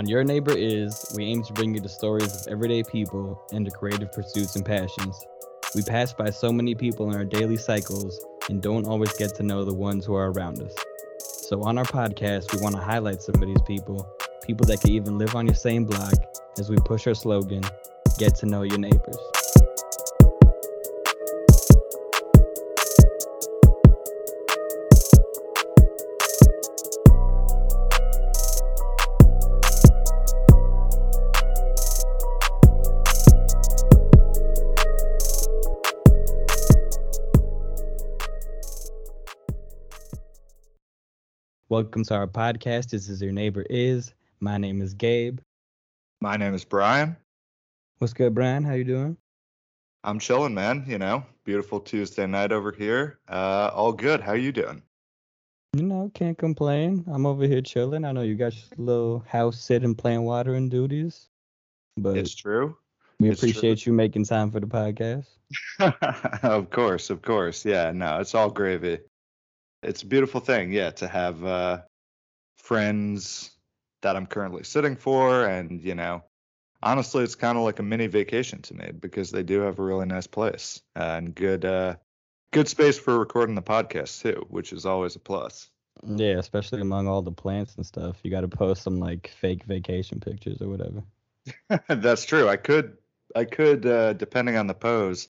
On Your Neighbor Is, we aim to bring you the stories of everyday people and their creative pursuits and passions. We pass by so many people in our daily cycles and don't always get to know the ones who are around us. So, on our podcast, we want to highlight some of these people, people that can even live on your same block, as we push our slogan get to know your neighbors. Welcome to our podcast. This is Your Neighbor Is. My name is Gabe. My name is Brian. What's good, Brian? How you doing? I'm chilling, man. You know, beautiful Tuesday night over here. Uh, all good. How you doing? You know, can't complain. I'm over here chilling. I know you got your little house sitting, playing water and duties, but It's true. we it's true. appreciate you making time for the podcast. of course, of course. Yeah, no, it's all gravy. It's a beautiful thing, yeah, to have uh, friends that I'm currently sitting for, and you know, honestly, it's kind of like a mini vacation to me because they do have a really nice place uh, and good, uh, good space for recording the podcast too, which is always a plus. Yeah, especially among all the plants and stuff. You got to post some like fake vacation pictures or whatever. That's true. I could, I could, uh, depending on the pose,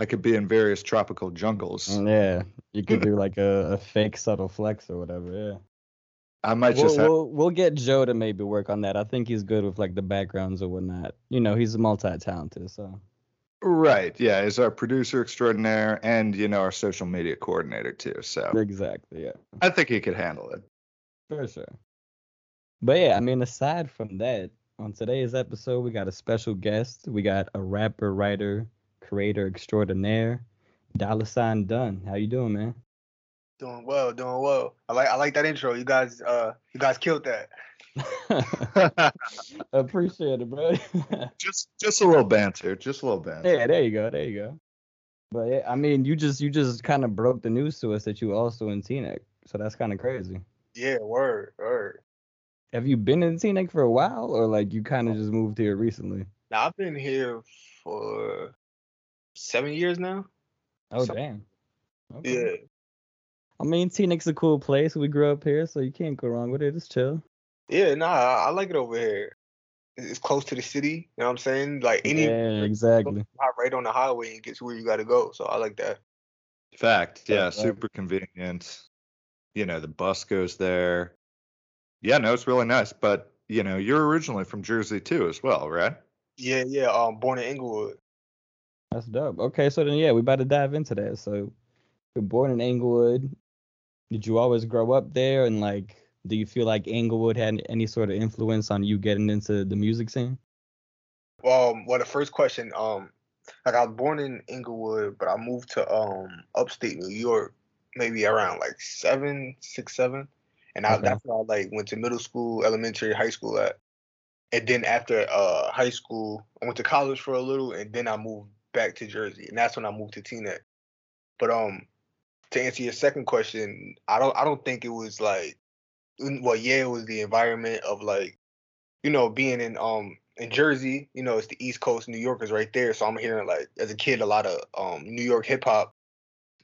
I could be in various tropical jungles. Mm, yeah, you could do like a, a fake subtle flex or whatever. Yeah. I might We'll, just have. we'll, we'll get Joe to maybe work on that. I think he's good with like the backgrounds or whatnot. You know, he's multi-talented, so Right. Yeah. Is our producer extraordinaire and, you know, our social media coordinator too. So exactly, yeah. I think he could handle it. For sure. But yeah, I mean, aside from that, on today's episode, we got a special guest. We got a rapper, writer, creator extraordinaire, Dollar Sign Dunn. How you doing, man? Doing well, doing well. I like I like that intro. You guys uh you guys killed that. Appreciate it, bro. just just a little banter. Just a little banter. yeah, there you go, there you go. But yeah, I mean, you just you just kind of broke the news to us that you also in Teaneck, so that's kind of crazy. Yeah, word, word. Have you been in Teaneck for a while, or like you kind of just moved here recently? Now I've been here for seven years now. Oh So- damn. Yeah. I mean, Teaneck's a cool place. We grew up here, so you can't go wrong with it. It's chill. Yeah, nah, I, I like it over here. It's it's close to the city. You know what I'm saying? Like any yeah, exactly. hop right on the highway and get to where you gotta go. So I like that. Fact. Yeah. Right. Super convenient. You know, the bus goes there. Yeah. No, it's really nice. But, you know, you're originally from Jersey too, as well, right? Yeah, yeah. Um, born in Englewood. That's dope. Okay, so then yeah, we about to dive into that. So, you're born in Englewood. Did you always grow up there, and like, do you feel like Englewood had any sort of influence on you getting into the music scene? Um, well, the first question, um, like I was born in Englewood, but I moved to um upstate New York maybe around like seven, six, seven, and I, Okay. that's where I like went to middle school, elementary, high school at, and then after uh high school, I went to college for a little, and then I moved back to Jersey, and that's when I moved to Teaneck. But um, to answer your second question, I don't, I don't think it was like, well, yeah, it was the environment of like you know, being in um in Jersey, you know, it's the East Coast, New York is right there. So I'm hearing like as a kid a lot of um New York hip hop,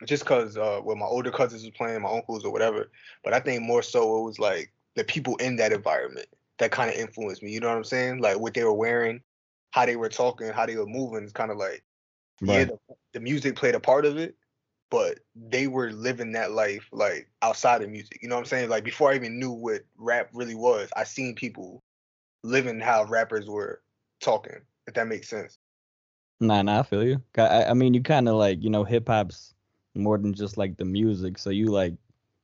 just cause uh well my older cousins was playing, my uncles or whatever. But I think more so it was like the people in that environment that kind of influenced me. You know what I'm saying? Like what they were wearing, how they were talking, how they were moving. It's kind of like yeah, the, the music played a part of it, but they were living that life like outside of music. You know what I'm saying? Like before I even knew what rap really was, I seen people living how rappers were talking. If that makes sense. Nah, nah, I feel you. I, I mean, you kind of like, you know, hip hop's more than just like the music. So you like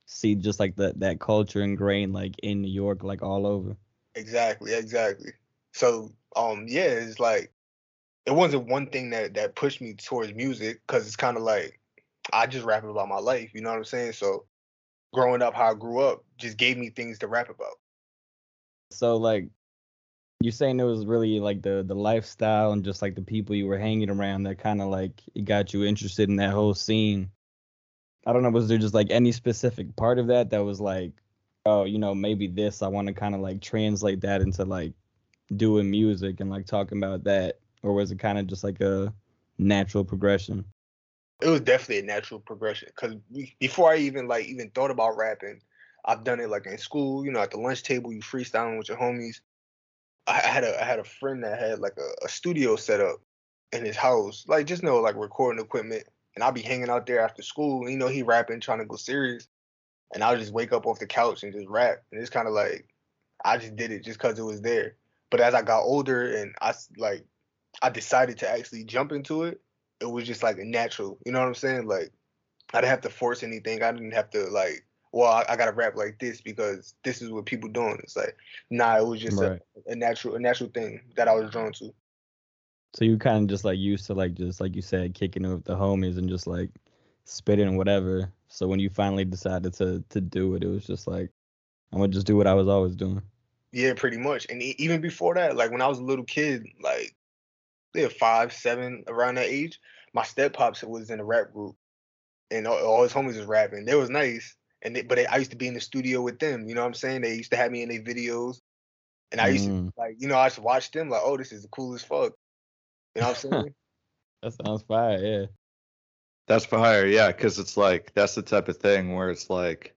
see just like that that culture ingrained like in New York, like all over. Exactly, exactly. So um yeah, it's like it wasn't one thing that that pushed me towards music because it's kind of like I just rap about my life. You know what I'm saying? So growing up, how I grew up, just gave me things to rap about. So like, you saying it was really like the the lifestyle and just like the people you were hanging around that kind of like it got you interested in that whole scene. I don't know, was there just like any specific part of that that was like, oh, you know, maybe this I want to kind of like translate that into like doing music and like talking about that, or was it kind of just like a natural progression? It was definitely a natural progression because before I even like even thought about rapping, I've done it like in school, you know, at the lunch table, you freestyling with your homies. I had a I had a friend that had like a, a studio set up in his house, like just know like recording equipment, and I'd be hanging out there after school. You know, he rapping, trying to go serious, and I'll just wake up off the couch and just rap, and it's kind of like I just did it just because it was there. But as I got older and I like I decided to actually jump into it, it was just like a natural. You know what I'm saying? Like I didn't have to force anything. I didn't have to like, well, I, I gotta rap like this because this is what people doing. It's like, nah, it was just right. a, a natural, a natural thing that I was drawn to. So you kind of just like used to like just like you said, kicking it with the homies and just like spitting and whatever. So when you finally decided to to do it, it was just like I'm gonna just do what I was always doing. Yeah, pretty much. And even before that, like when I was a little kid, like yeah, five, seven, around that age, my step pops was in a rap group, and all, all his homies was rapping. They was nice, and they, but they, I used to be in the studio with them. You know what I'm saying? They used to have me in their videos, and I used mm. to like, you know, I used to watch them like, oh, this is the coolest fuck. You know what I'm saying? that sounds fire, yeah. That's fire, yeah, because it's like that's the type of thing where it's like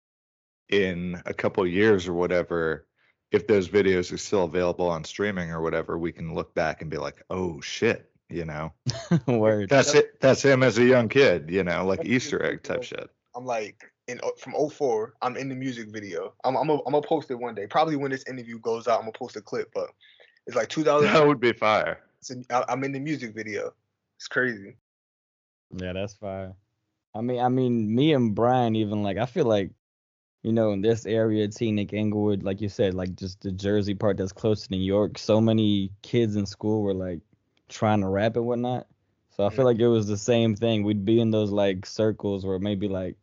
in a couple years or whatever, if those videos are still available on streaming or whatever, we can look back and be like, oh shit, you know. Word. That's it. That's him as a young kid, you know, like Easter egg type shit. I'm like in from 04, I'm in the music video. I'm I'm a, I'm gonna post it one day. Probably when this interview goes out, I'm gonna post a clip, but it's like 2000. That would be fire. I'm in the music video. It's crazy. Yeah, that's fire. I mean, I mean, me and Brian even like I feel like you know, in this area, Teaneck, Englewood, like you said, like just the Jersey part that's close to New York, so many kids in school were like trying to rap and whatnot. So I feel like it was the same thing. We'd be in those like circles where maybe like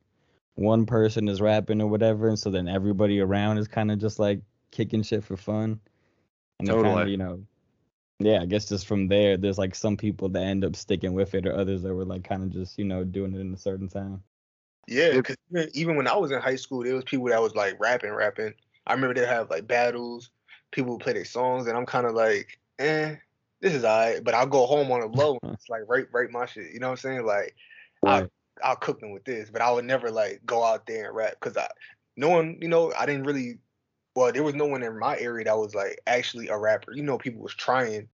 one person is rapping or whatever, and so then everybody around is kind of just like kicking shit for fun. And totally. kind of, you know, yeah, I guess just from there, there's like some people that end up sticking with it, or others that were like kind of just, you know, doing it in a certain time. Yeah, because even when I was in high school, there was people that was like rapping, rapping. I remember they have like battles. People would play their songs, and I'm kind of like, eh, this is alright. But I'll go home on a low. and it's like write write my shit. You know what I'm saying? Like, right. I I'll cook them with this, but I would never like go out there and rap because I, no one, you know, I didn't really. Well, there was no one in my area that was like actually a rapper. You know, people was trying.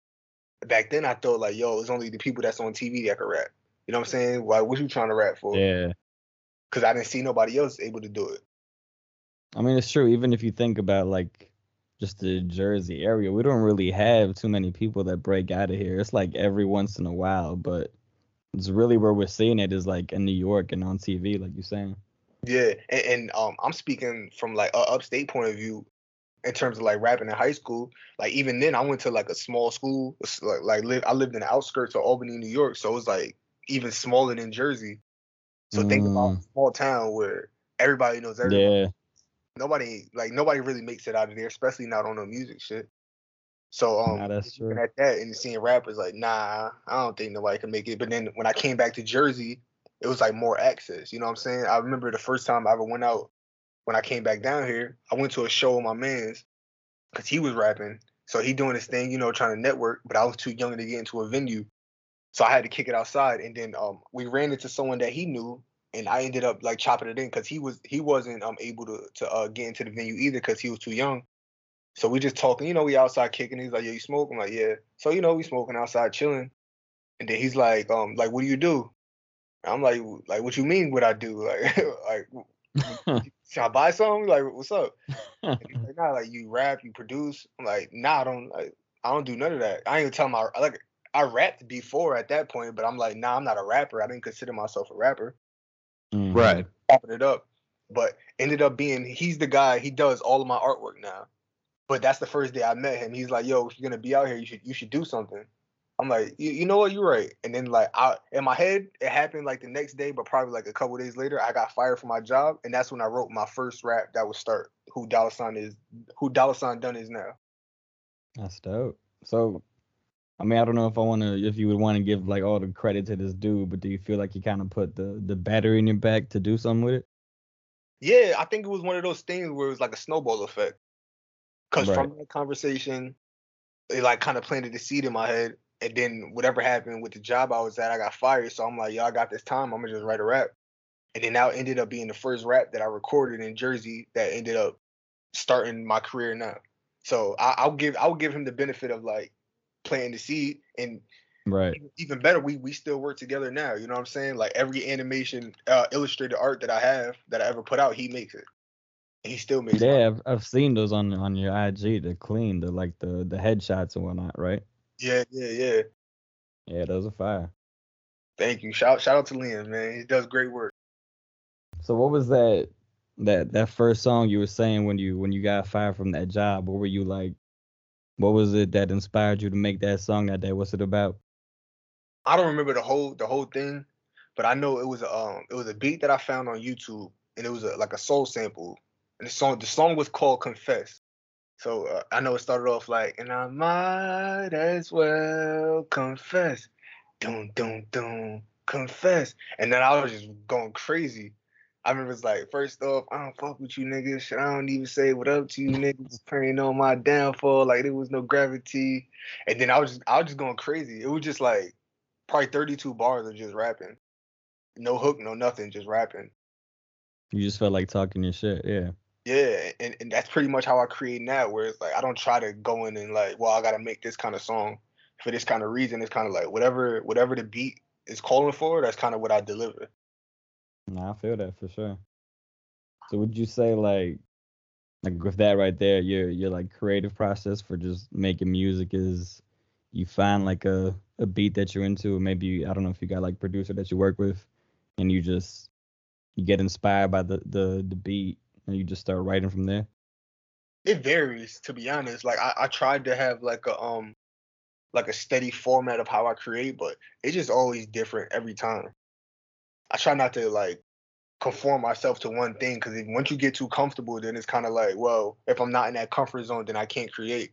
Back then, I thought like, yo, it's only the people that's on TV that can rap. You know what I'm saying? Like, what you trying to rap for? Yeah because I didn't see nobody else able to do it. I mean, it's true. Even if you think about like just the Jersey area, we don't really have too many people that break out of here. It's like every once in a while, but it's really where we're seeing it is like in New York and on TV, like you're saying. Yeah, and, and um, I'm speaking from like a upstate point of view in terms of like rapping in high school. Like even then, I went to like a small school. Like like live, I lived in the outskirts of Albany, New York, so it was like even smaller than Jersey. So mm. think about a mm. small town where everybody knows everybody. Yeah. Nobody like nobody really makes it out of there, especially not on the music shit. So um nah, that's true. at that and seeing rappers like, nah, I don't think nobody can make it. But then when I came back to Jersey, it was like more access. You know what I'm saying? I remember the first time I ever went out when I came back down here, I went to a show with my man's because he was rapping. So he doing his thing, you know, trying to network, but I was too young to get into a venue. So I had to kick it outside, and then um, we ran into someone that he knew, and I ended up like chopping it in because he was he wasn't um able to to uh, get into the venue either because he was too young. So we just talking, you know, we outside kicking. He's like, "Yeah, you smoke?" I'm like, "Yeah." So you know, we smoking outside, chilling, and then he's like, "Um, like, what do you do?" I'm like, "Like, what you mean? What I do? Like, like, should I buy something? Like, what's up?" And he's like, "Nah, like, you rap, you produce." I'm like, "Nah, I don't. Like, I don't do none of that. I ain't even tell my like." I rapped before at that point, but I'm like, nah, I'm not a rapper. I didn't consider myself a rapper. Mm-hmm. Right. Popping it up. But ended up being he's the guy, he does all of my artwork now. But that's the first day I met him. He's like, yo, if you're gonna be out here, you should you should do something. I'm like, you, you know what, you're right. And then like I in my head, it happened like the next day, but probably like a couple days later, I got fired from my job. And that's when I wrote my first rap that would start who Dollar Sign is who Dollar Sign Dunn is now. That's dope. So I mean, I don't know if I want to, if you would want to give like all the credit to this dude, but do you feel like you kind of put the the battery in your back to do something with it? Yeah, I think it was one of those things where it was like a snowball effect. Because right. from that conversation, it like kind of planted the seed in my head. And then whatever happened with the job I was at, I got fired. So I'm like, yo, I got this time. I'm gonna just write a rap. And then that ended up being the first rap that I recorded in Jersey that ended up starting my career now. So I, I'll give I'll give him the benefit of like planting the seed and Right. even better, we we still work together now. You know what I'm saying? Like every animation, uh, illustrated art that I have that I ever put out, he makes it. And he still makes it. Yeah, I've, I've seen those on on your IG. They're clean. They're like the the headshots and whatnot, right? Yeah, yeah, yeah. Yeah, those are fire. Thank you. Shout shout out to Liam, man. He does great work. So what was that that that first song you were saying when you when you got fired from that job? What were you like? What was it that inspired you to make that song that day? What's it about? I don't remember the whole the whole thing, but I know it was a um it was a beat that I found on YouTube and it was a like a soul sample. And the song the song was called Confess. So uh, I know it started off like and I might as well confess. Doom doom doom confess. And then I was just going crazy. I remember it's like first off, I don't fuck with you niggas. I don't even say what up to you niggas praying on my downfall. Like there was no gravity. And then I was just I was just going crazy. It was just like probably 32 bars of just rapping. No hook, no nothing, just rapping. You just felt like talking your shit. Yeah. Yeah, and, and that's pretty much how I create now, where it's like I don't try to go in and like, well, I gotta make this kind of song for this kind of reason. It's kind of like whatever whatever the beat is calling for, that's kind of what I deliver. I feel that for sure. So would you say like like with that right there, your your like creative process for just making music is you find like a, a beat that you're into, maybe I don't know if you got like producer that you work with and you just you get inspired by the the, the beat and you just start writing from there. It varies, to be honest. Like I, I tried to have like a um like a steady format of how I create, but it's just always different every time. I try not to like conform myself to one thing because once you get too comfortable, then it's kind of like, well, if I'm not in that comfort zone, then I can't create.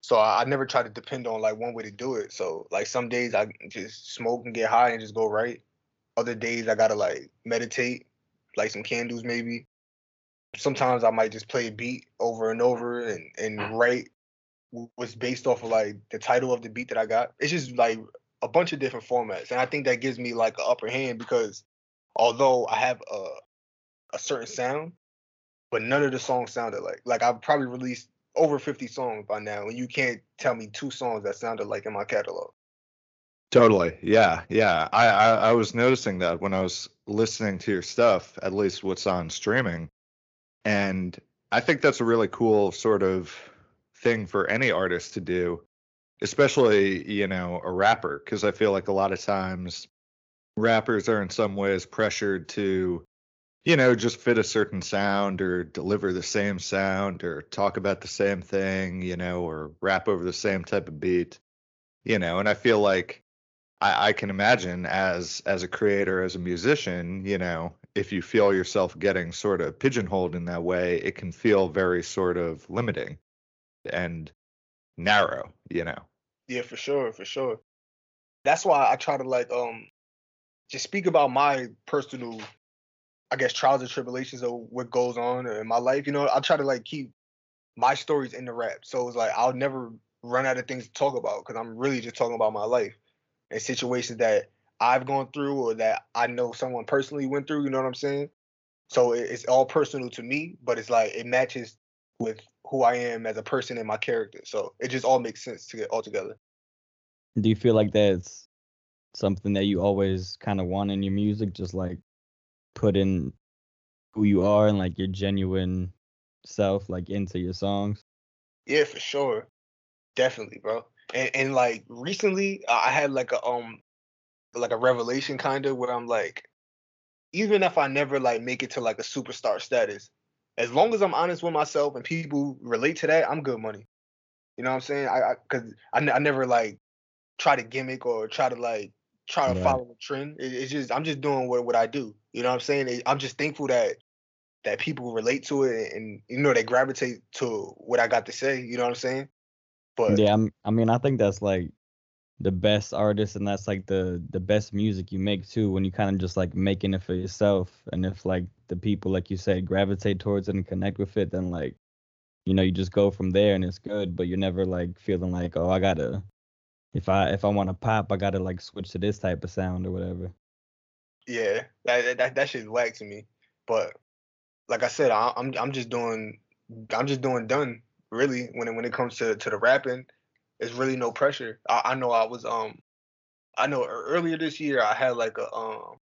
So I, I never try to depend on like one way to do it. So like some days I just smoke and get high and just go right. Other days I gotta like meditate, light some candles maybe. Sometimes I might just play a beat over and over and and mm. write what's based off of like the title of the beat that I got. It's just like a bunch of different formats, and I think that gives me like an upper hand because although I have a a certain sound, but none of the songs sounded like like I've probably released over 50 songs by now, and you can't tell me two songs that sounded like in my catalog. Totally. Yeah. Yeah. I, I, I was noticing that when I was listening to your stuff, at least what's on streaming. And I think that's a really cool sort of thing for any artist to do, especially, you know, a rapper, because I feel like a lot of times rappers are in some ways pressured to, you know, just fit a certain sound or deliver the same sound or talk about the same thing, you know, or rap over the same type of beat, you know, and I feel like I, I can imagine as as a creator, as a musician, you know, if you feel yourself getting sort of pigeonholed in that way, it can feel very sort of limiting. And narrow, you know. Yeah, for sure, for sure. That's why I try to like um just speak about my personal, I guess, trials and tribulations of what goes on in my life. You know, I try to like keep my stories in the rap. So it's like I'll never run out of things to talk about because I'm really just talking about my life and situations that I've gone through or that I know someone personally went through. You know what I'm saying? So it's all personal to me, but it's like it matches with who I am as a person and my character. So it just all makes sense to get all together. Do you feel like that's something that you always kind of want in your music, just like put in who you are and like your genuine self like into your songs? Yeah, for sure. Definitely, bro. And and like recently I I had like a um like a revelation kind of where I'm like even if I never like make it to like a superstar status, as long as I'm honest with myself and people relate to that, I'm good money. You know what I'm saying? I, I cuz I, I never like try to gimmick or try to like try to Right. follow a trend. It, it's just I'm just doing what what I do. You know what I'm saying? It- I'm just thankful that that people relate to it and you know they gravitate to what I got to say, you know what I'm saying? But Yeah, I'm, I mean, I think that's like the best artist, and that's like the the best music you make too. When you kind of just like making it for yourself, and if like the people, like you said, gravitate towards it and connect with it, then like you know, you just go from there and it's good, but you're never like feeling like, oh, I gotta if I if I want to pop, I gotta like switch to this type of sound or whatever. Yeah, that that that shit's whack to me. But like I said, I, I'm I'm just doing I'm just doing done really when it when it comes to to the rapping. It's really no pressure. I, I know I was um I know earlier this year I had like a um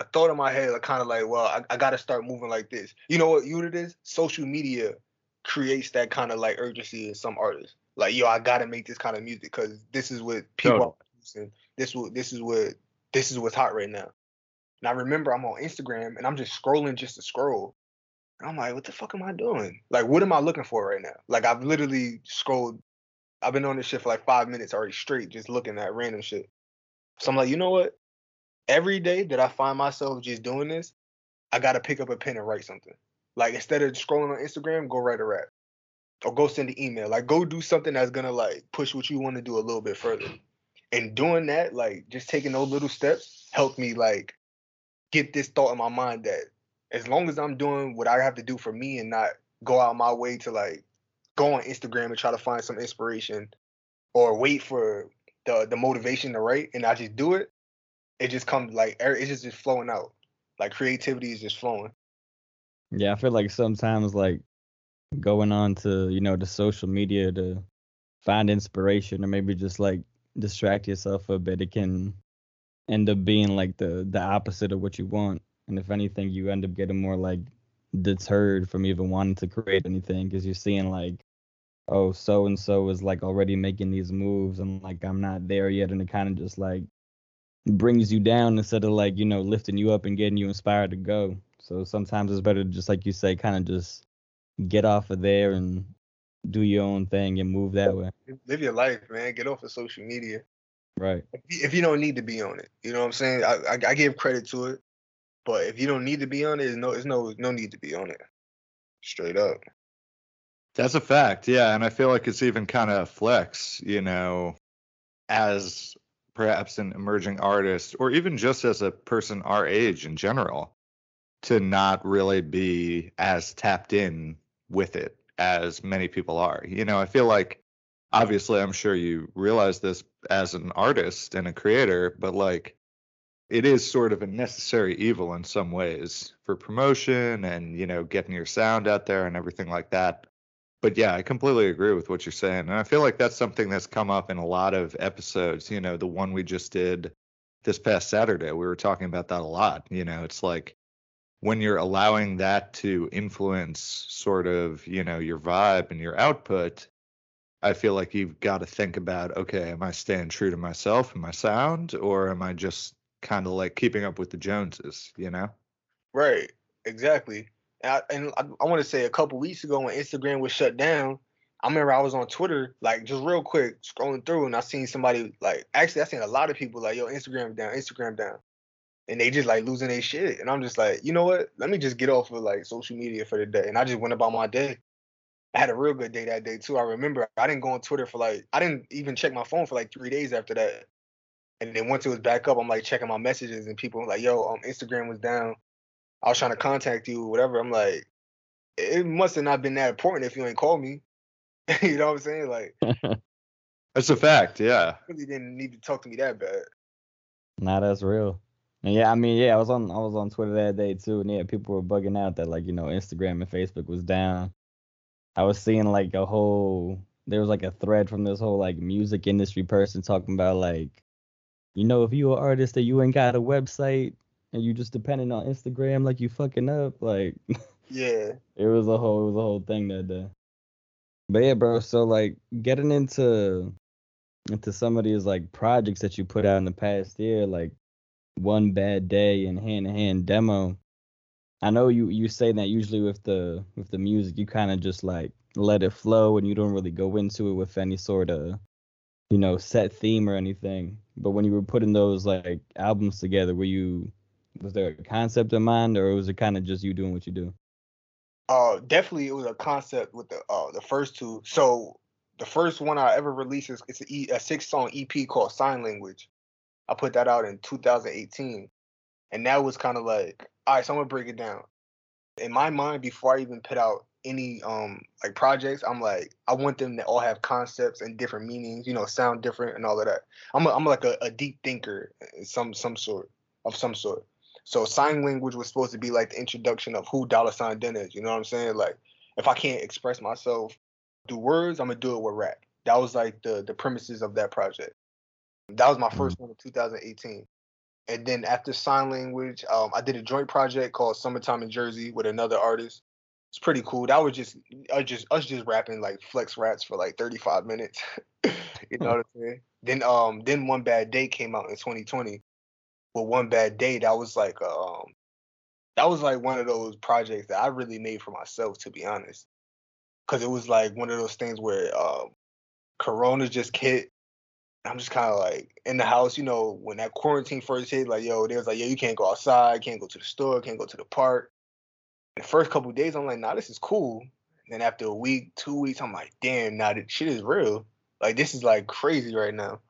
a thought in my head, like kind of like, well, I, I got to start moving like this. You know what? You know what it is? Social media creates that kind of like urgency in some artists. Like, yo, I got to make this kind of music because this is what people are producing. This what this is what this is what's hot right now. And I remember I'm on Instagram and I'm just scrolling just to scroll. And I'm like, what the fuck am I doing? Like, what am I looking for right now? Like, I've literally scrolled. I've been on this shit for like five minutes already straight, just looking at random shit. So I'm like, you know what? Every day that I find myself just doing this, I gotta pick up a pen and write something. Like instead of scrolling on Instagram, go write a rap. Or go send an email. Like go do something that's gonna like push what you want to do a little bit further. And doing that, like just taking those little steps, helped me like get this thought in my mind that as long as I'm doing what I have to do for me and not go out my way to like go on Instagram and try to find some inspiration or wait for the the motivation to write and I just do it, it just comes like er, it's just just flowing out. Like creativity is just flowing. Yeah, I feel like sometimes like going on to, you know, the social media to find inspiration or maybe just like distract yourself a bit, it can end up being like the the opposite of what you want. And if anything, you end up getting more like deterred from even wanting to create anything because you're seeing like oh, so and so is like already making these moves and like I'm not there yet. And it kind of just like brings you down instead of like, you know, lifting you up and getting you inspired to go. So sometimes it's better to just like you say, kind of just get off of there and do your own thing and move that way. Live your life, man. Get off of social media. Right. If you don't need to be on it, you know what I'm saying. I, I, I give credit to it, but if you don't need to be on it, there's no, there's no, no need to be on it. Straight up. That's a fact, yeah, and I feel like it's even kind of flex, you know, as perhaps an emerging artist or even just as a person our age in general to not really be as tapped in with it as many people are. You know, I feel like obviously I'm sure you realize this as an artist and a creator, but like it is sort of a necessary evil in some ways for promotion and you know getting your sound out there and everything like that but yeah, I completely agree with what you're saying. And I feel like that's something that's come up in a lot of episodes. You know, the one we just did this past Saturday, we were talking about that a lot. You know, it's like when you're allowing that to influence sort of, you know, your vibe and your output, I feel like you've got to think about, okay, am I staying true to myself and my sound, or am I just kind of like keeping up with the Joneses, you know? Right. Exactly. And I, and I, I want to say a couple weeks ago when Instagram was shut down, I remember I was on Twitter, like just real quick, scrolling through, and I seen somebody like actually I seen a lot of people like, yo, Instagram down, Instagram down. And they just like losing their shit. And I'm just like, you know what? Let me just get off of like social media for the day. And I just went about my day. I had a real good day that day too. I remember I didn't go on Twitter for like I didn't even check my phone for like three days after that. And then once it was back up, I'm like checking my messages and people like, yo, um, Instagram was down. I was trying to contact you, whatever. I'm like, it must have not been that important if you ain't called me. you know what I'm saying? Like, that's a fact. Yeah. Really didn't need to talk to me that bad. Nah, that's real. And yeah, I mean, yeah, I was on I was on Twitter that day too, and yeah, people were bugging out that like you know Instagram and Facebook was down. I was seeing like a whole there was like a thread from this whole like music industry person talking about like, you know, if you an artist that you ain't got a website, and you just depending on Instagram like you fucking up, like yeah, it was a whole it was a whole thing that day. But yeah, bro. So like getting into into some of these like projects that you put out in the past year, like one bad day and hand to hand demo. I know you you say that usually with the with the music you kind of just like let it flow and you don't really go into it with any sort of you know set theme or anything. But when you were putting those like albums together, were you was there a concept in mind, or was it kind of just you doing what you do? Uh, definitely, it was a concept with the uh the first two. So the first one I ever released is it's a, six song EP called Sign Language. I put that out in 2018, and that was kind of like, all right, so I'm gonna break it down. In my mind, before I even put out any um like projects, I'm like I want them to all have concepts and different meanings, you know, sound different and all of that. I'm a, I'm like a, a deep thinker, some some sort of some sort. So sign language was supposed to be like the introduction of who Dollar Sign Den is. You know what I'm saying? Like if I can't express myself through words, I'm gonna do it with rap. That was like the the premises of that project. That was my 1st Mm. one in 2018. And then after sign language, um, I did a joint project called Summertime in Jersey with another artist. It's pretty cool. That was just us just us just rapping like flex raps for like 35 minutes. you know what I'm saying? Then um then One Bad Day came out in 2020. But One Bad Day, that was like um that was like one of those projects that I really made for myself, to be honest. Cause it was like one of those things where um Corona just hit. I'm just kind of like in the house, you know, when that quarantine first hit, like, yo, they was like, yo, you can't go outside, can't go to the store, can't go to the park. The first couple days, I'm like, nah, this is cool. And then after a week, two weeks, I'm like, damn, nah, this shit is real. Like, this is like crazy right now.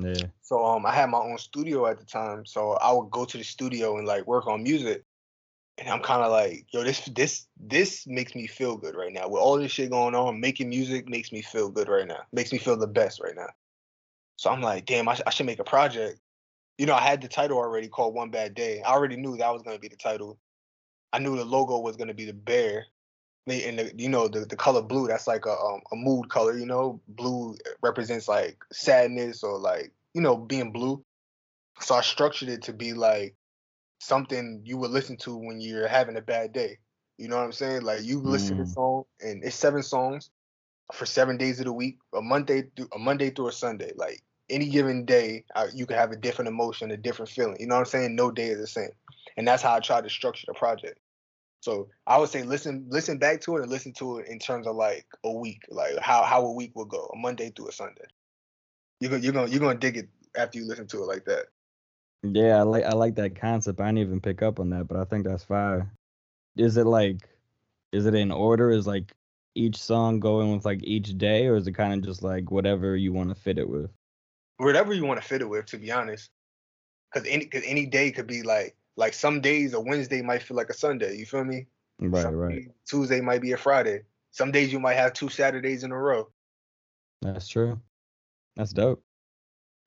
Yeah. So um, I had my own studio at the time, so I would go to the studio and like work on music. And I'm kind of like, yo, this this this makes me feel good right now. With all this shit going on, making music makes me feel good right now. Makes me feel the best right now. So I'm like, damn, I, sh- I should make a project. You know, I had the title already called One Bad Day. I already knew that was gonna be the title. I knew the logo was gonna be the bear. They- And the, you know the, the color blue, that's like a um, a mood color. You know, blue represents like sadness or like you know being blue. So I structured it to be like something you would listen to when you're having a bad day. You know what I'm saying? Like you listen to the Mm. song, and it's seven songs for seven days of the week, a Monday through a Monday through a Sunday. Like any given day, uh, you can have a different emotion, a different feeling. You know what I'm saying? No day is the same, and that's how I tried to structure the project. So I would say listen, listen back to it and listen to it in terms of like a week, like how how a week will go, a Monday through a Sunday. You're gonna you're gonna you're gonna dig it after you listen to it like that. Yeah, I like I like that concept. I didn't even pick up on that, but I think that's fire. Is it like is it in order? Is like each song going with like each day, or is it kind of just like whatever you want to fit it with? whatever you want to fit it with, to be honest. Because any cause any day could be like like some days a Wednesday might feel like a Sunday. You feel me? Right, Some right. days Tuesday might be a Friday. Some days you might have two Saturdays in a row. That's true. That's dope.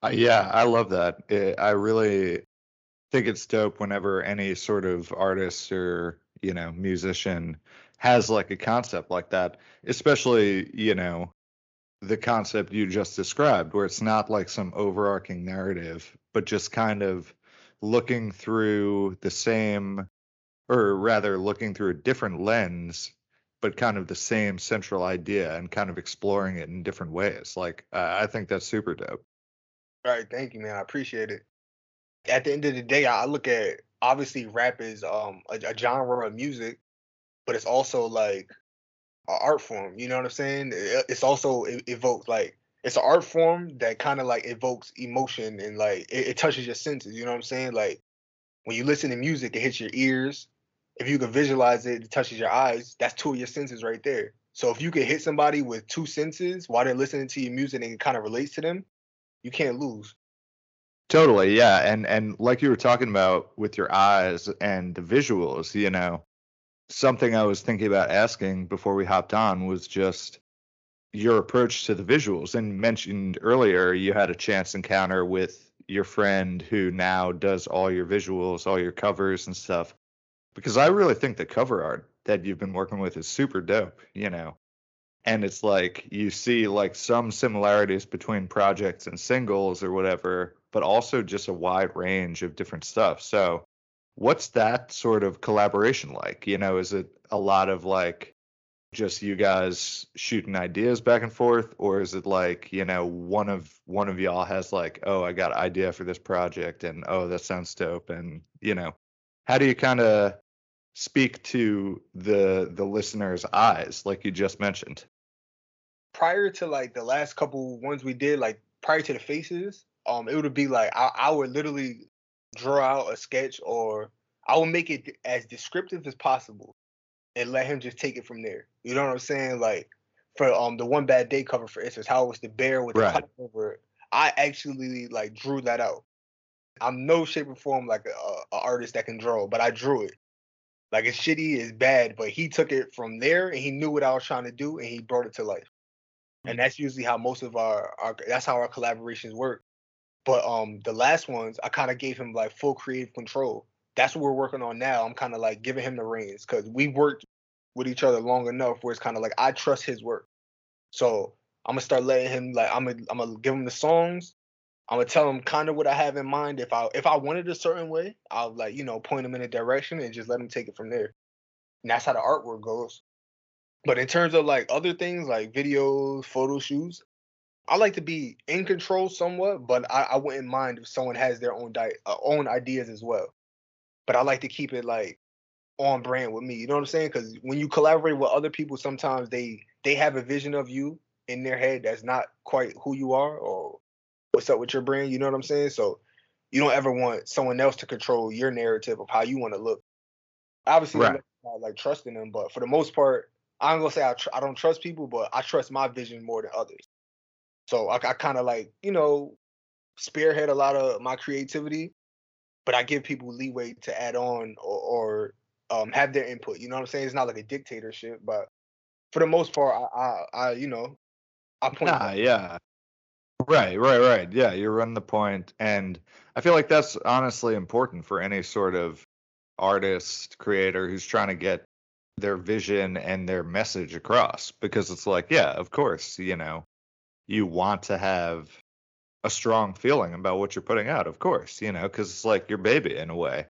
Uh, yeah, I love that. It, I really think it's dope whenever any sort of artist or, you know, musician has like a concept like that, especially, you know, the concept you just described, where it's not like some overarching narrative, but just kind of looking through the same, or rather looking through a different lens, but kind of the same central idea and kind of exploring it in different ways. Like, uh, I think that's super dope. All right, thank you, man. I appreciate it. At the end of the day, I look at obviously rap is um a, a genre of music, but it's also like an art form. You know what I'm saying? It- It's also it evokes like it's an art form that kind of like evokes emotion and like it, it touches your senses. You know what I'm saying? Like when you listen to music, it hits your ears. If you can visualize it, it touches your eyes. That's two of your senses right there. So if you can hit somebody with two senses while they're listening to your music and it kind of relates to them, you can't lose. Totally, yeah, and and like you were talking about with your eyes and the visuals, you know, something I was thinking about asking before we hopped on was just your approach to the visuals. And mentioned earlier you had a chance encounter with your friend who now does all your visuals, all your covers and stuff. Because I really think the cover art that you've been working with is super dope, you know. And it's like you see like some similarities between projects and singles or whatever, but also just a wide range of different stuff. So, what's that sort of collaboration like? You know, is it a lot of like just you guys shooting ideas back and forth or is it like, you know, one of one of y'all has like, "Oh, I got an idea for this project and oh, that sounds dope." And, you know, how do you kind of speak to the the listener's eyes like you just mentioned? prior to like the last couple ones we did, like prior to the faces, um, it would be like I, I would literally draw out a sketch or I would make it as descriptive as possible and let him just take it from there. You know what I'm saying? Like for um the one bad day cover for instance, how it was the bear with the Right. pipe over it. I actually like drew that out. I'm no shape or form like a, a artist that can draw, but I drew it. Like it's shitty, it's bad, but he took it from there and he knew what I was trying to do and he brought it to life. And that's usually how most of our, our that's how our collaborations work. But um the last ones, I kind of gave him like full creative control. That's what we're working on now. I'm kind of like giving him the reins because we worked with each other long enough where it's kind of like I trust his work. So I'm gonna start letting him like I'm gonna I'm gonna give him the songs. I'm gonna tell him kind of what I have in mind. If I if I wanted a certain way, I'll like you know point him in a direction and just let him take it from there. And that's how the artwork goes. But in terms of like other things like videos, photo shoots, I like to be in control somewhat, but I, I wouldn't mind if someone has their own di- uh, own ideas as well. But I like to keep it like on brand with me. You know what I'm saying? Because when you collaborate with other people, sometimes they they have a vision of you in their head that's not quite who you are or what's up with your brand. You know what I'm saying? So you don't ever want someone else to control your narrative of how you want to look. Obviously, Right. not like trusting them, but for the most part, I'm gonna say I, tr- I don't trust people, but I trust my vision more than others. So I, I kind of like you know spearhead a lot of my creativity, but I give people leeway to add on or, or um, have their input. You know what I'm saying? It's not like a dictatorship, but for the most part, I, I, I you know, I point. Nah, yeah. Right, right, right. Yeah, you're running the point, and I feel like that's honestly important for any sort of artist, creator who's trying to get their vision and their message across. Because it's like, yeah, of course, you know, you want to have a strong feeling about what you're putting out, of course, you know, because it's like your baby in a way.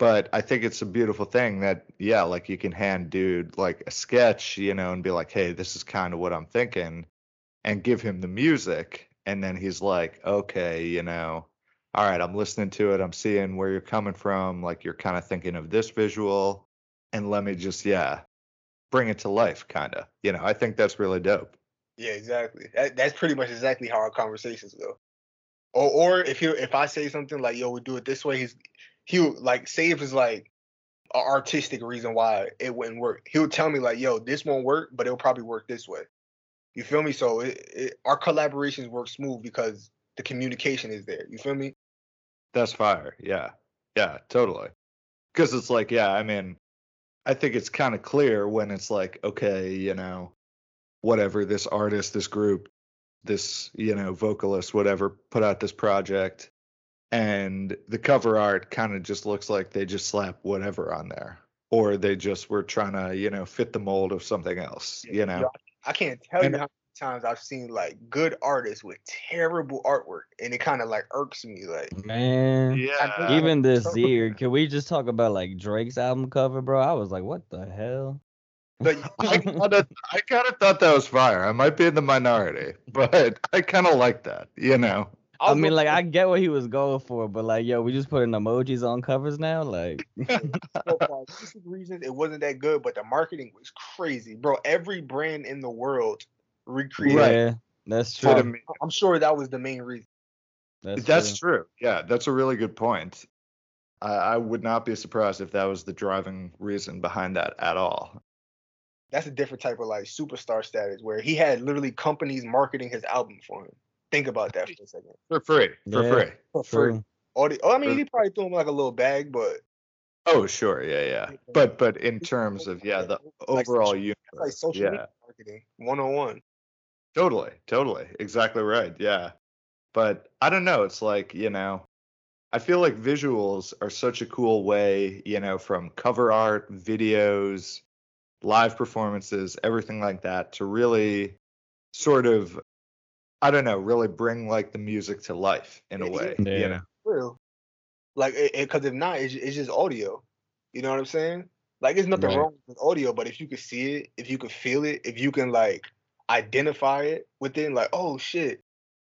But I think it's a beautiful thing that, yeah, like you can hand dude like a sketch, you know, and be like, hey, this is kind of what I'm thinking and give him the music and then he's like okay you know all right i'm listening to it i'm seeing where you're coming from like you're kind of thinking of this visual and let me just yeah bring it to life kind of you know i think that's really dope Yeah, exactly. That, that's pretty much exactly how our conversations go. Or, or if he, if I say something like, "Yo, we do it this way," he's he'll like say if it's like an artistic reason why it wouldn't work. He would tell me like, "Yo, this won't work, but it'll probably work this way." You feel me? So it, it, our collaborations work smooth because the communication is there. You feel me? that's fire yeah yeah totally because it's like yeah i mean i think it's kind of clear when it's like okay you know whatever this artist this group this you know vocalist whatever put out this project and the cover art kind of just looks like they just slap whatever on there or they just were trying to you know fit the mold of something else you know I can't tell And- you how many times I've seen like good artists with terrible artwork, and it kind of like irks me. Like, Man. yeah Even this so- year, can we just talk about like Drake's album cover, bro? I was like, what the hell? but I kind of I kind of thought that was fire. I might be in the minority, but I kind of like that, you know. I was mean, like, say, I get what he was going for, but like, yo, we just putting emojis on covers now, like, so for artistic reasons, it wasn't that good, but the marketing was crazy, bro. Every brand in the world recreated. Right. yeah, that's true. the- I'm sure that was the main reason. That's, That's true. true. Yeah, that's a really good point. I, I would not be surprised if that was the driving reason behind that at all. That's a different type of like superstar status where he had literally companies marketing his album for him. Think about that for a second. For free. For Yeah. free. For free. True. All the, oh, I mean, For- he probably threw him like a little bag, but Oh, sure. Yeah, yeah. Uh, but but in terms of yeah, the Like overall social- universe. like social yeah. media marketing, one on one. Totally, totally. Exactly right. Yeah. But I don't know. It's like, you know, I feel like visuals are such a cool way, you know, from cover art, videos, live performances, everything like that to really sort of, I don't know, really bring like the music to life in a way, yeah. you know? Real. Like, because if not, it's, it's just audio. You know what I'm saying? Like, there's nothing Right. wrong with audio, but if you could see it, if you could feel it, if you can like identify it within, like, oh shit,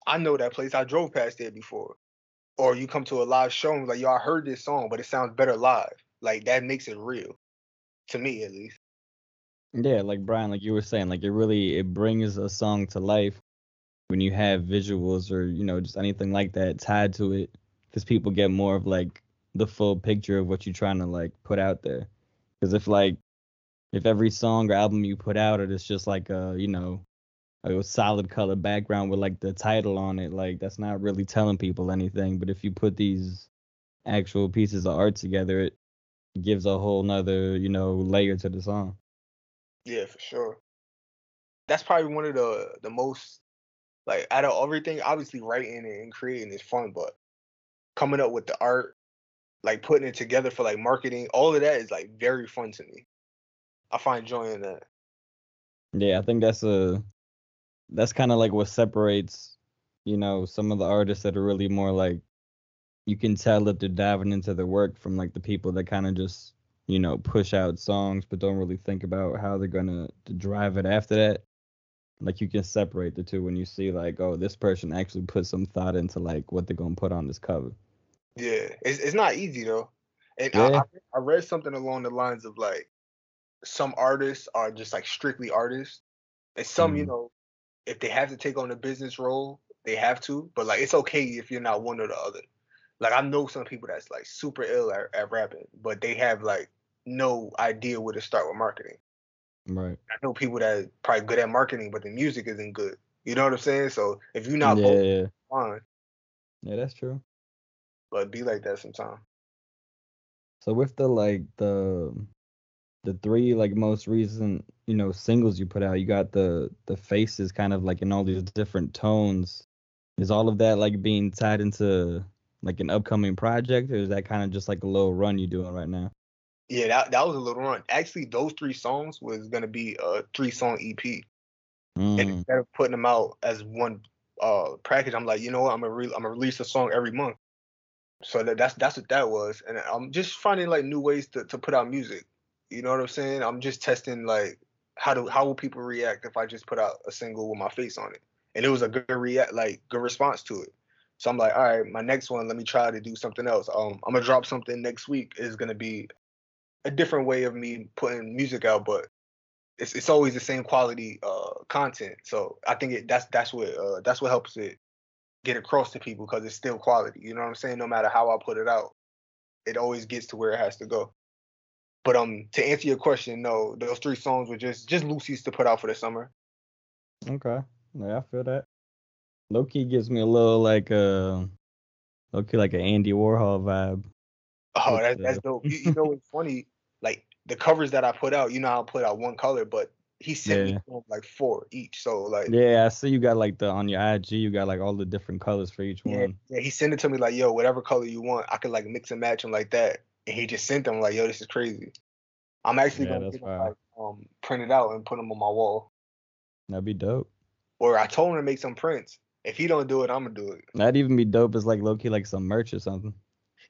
I know that place. I drove past there before. Or you come to a live show and like, yo, I heard this song, but it sounds better live. Like that makes it real, to me at least. Yeah, like Brian, like you were saying, like it really it brings a song to life when you have visuals or you know just anything like that tied to it, because people get more of like the full picture of what you're trying to like put out there. Because if like if every song or album you put out, it is just like a you know a solid color background with like the title on it, like that's not really telling people anything. But if you put these actual pieces of art together, it gives a whole nother, you know, layer to the song. Yeah, for sure. That's probably one of the the most like out of everything. Obviously, writing and creating is fun, but coming up with the art, like putting it together for like marketing, all of that is like very fun to me. I find joy in that. Yeah, I think that's a that's kind of like what separates, you know, some of the artists that are really more like you can tell that they're diving into their work from like the people that kind of just, you know, push out songs but don't really think about how they're gonna to drive it after that. Like you can separate the two when you see like, oh, this person actually put some thought into like what they're gonna put on this cover. Yeah, it's it's not easy though. And Yeah. I, I read something along the lines of like some artists are just like strictly artists, and some you Mhm. know if they have to take on a business role, they have to. But like it's okay if you're not one or the other. Like I know some people that's like super ill at, at rapping, but they have like no idea where to start with marketing. Right. I know people that are probably good at marketing, but the music isn't good. You know what I'm saying? So if you're not yeah, both, yeah. fine. Yeah, that's true. But be like that sometimes. So with the like the the three like most recent you know singles you put out, you got the the faces kind of like in all these different tones. Is all of that like being tied into like an upcoming project, or is that kind of just like a little run you're doing right now? Yeah, that that was a little run. Actually, those three songs was gonna be a three song EP, and Mm, instead of putting them out as one uh package, I'm like, you know what? I'm gonna re- I'm gonna release a song every month. So that, that's that's what that was, and I'm just finding like new ways to to put out music. You know what I'm saying? I'm just testing like how do how will people react if I just put out a single with my face on it, and it was a good react like good response to it. So I'm like, all right, my next one, let me try to do something else. Um, I'm gonna drop something next week. Is gonna be a different way of me putting music out, but it's it's always the same quality uh content. So I think it that's that's what uh that's what helps it get across to people because it's still quality. You know what I'm saying? No matter how I put it out, it always gets to where it has to go. But um to answer your question, no, those three songs were just just loosies to put out for the summer. okay. Yeah, I feel that. lowkey gives me a little like uh lowkey like an Andy Warhol vibe. Oh, that's dope. You, you know what's funny? Like the covers that I put out, you know, I'll put out one color, but he sent Yeah. me like four each. So like Yeah, I see you got like the on your IG, you got like all the different colors for each Yeah, one. yeah, he sent it to me like, yo, whatever color you want, I could like mix and match them like that. And he just sent them like, yo, this is crazy. I'm actually Yeah, gonna get them like um printed out and put them on my wall. That'd be dope. Or I told him to make some prints. If he don't do it, I'm gonna do it. That'd even be dope as like lowkey like some merch or something.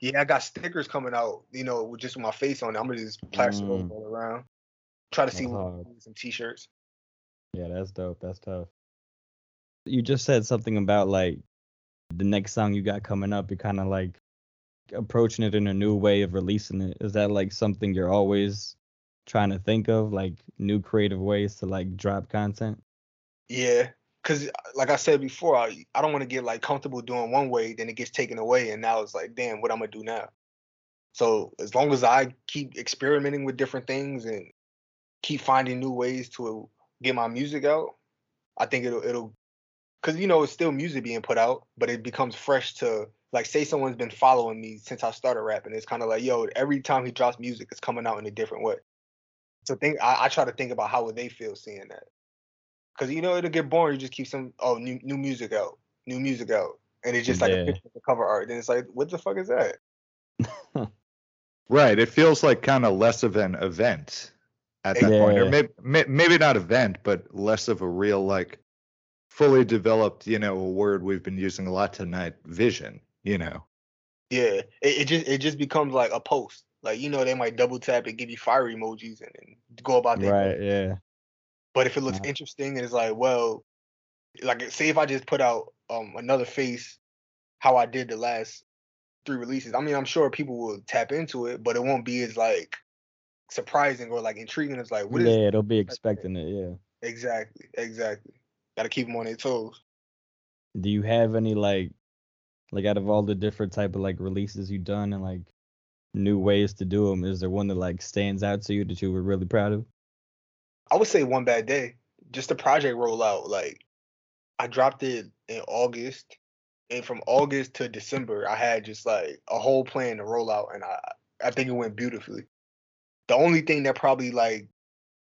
Yeah, I got stickers coming out, you know, with just my face on it. I'm gonna just plaster Mm. all around. Try to see That's what hard. some t-shirts. Yeah, that's dope. That's tough. You just said something about like the next song you got coming up. You're kind of like approaching it in a new way of releasing it. Is that like something you're always trying to think of, like new creative ways to like drop content? Yeah, cause like I said before, I I don't want to get like comfortable doing one way, then it gets taken away, and now it's like, damn, what I'm gonna do now? So as long as I keep experimenting with different things and keep finding new ways to get my music out, I think it'll it'll, cause you know it's still music being put out, but it becomes fresh to like say someone's been following me since I started rapping. It's kind of like, yo, every time he drops music, it's coming out in a different way. So think I, I try to think about how would they feel seeing that. Cause you know it'll get boring. You just keep some oh new new music out, new music out, and it's just like Yeah. a picture of the cover art. Then it's like, what the fuck is that? Right. It feels like kind of less of an event at that point, or maybe maybe not event, but less of a real like fully developed, you know, a word we've been using a lot tonight, vision. You know. Yeah, it, it just it just becomes like a post. Like you know they might double tap and give you fire emojis and, and go about their Right. day. Yeah. But if it looks Uh-huh. interesting and it's like, well, like say if I just put out um another face, how I did the last three releases. I mean, I'm sure people will tap into it, but it won't be as like surprising or like intriguing It's like what is Yeah. They'll be expecting it. Yeah. exactly exactly. Got to keep them on their toes. Do you have any like like out of all the different type of like releases you've done and like new ways to do them, is there one that like stands out to you that you were really proud of? I would say one bad day. Just the project rollout. Like I dropped it in August, and from August to December, I had just like a whole plan to roll out, and I I think it went beautifully. the only thing that probably like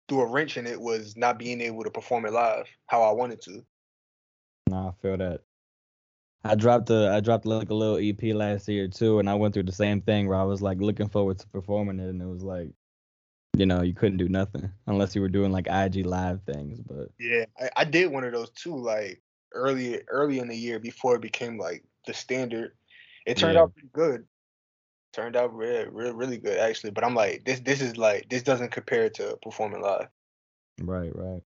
threw a wrench in it was not being able to perform it live how I wanted to. Nah, I feel that. I dropped a I dropped like a little EP last year too, and I went through the same thing where I was like looking forward to performing it, and it was like, you know, you couldn't do nothing unless you were doing like IG live things. But Yeah, I, I did one of those too, like early early in the year before it became like the standard. It turned Yeah. out pretty good. Turned out really, really, really good actually. But I'm like, this this is like this doesn't compare to performing live. right, right.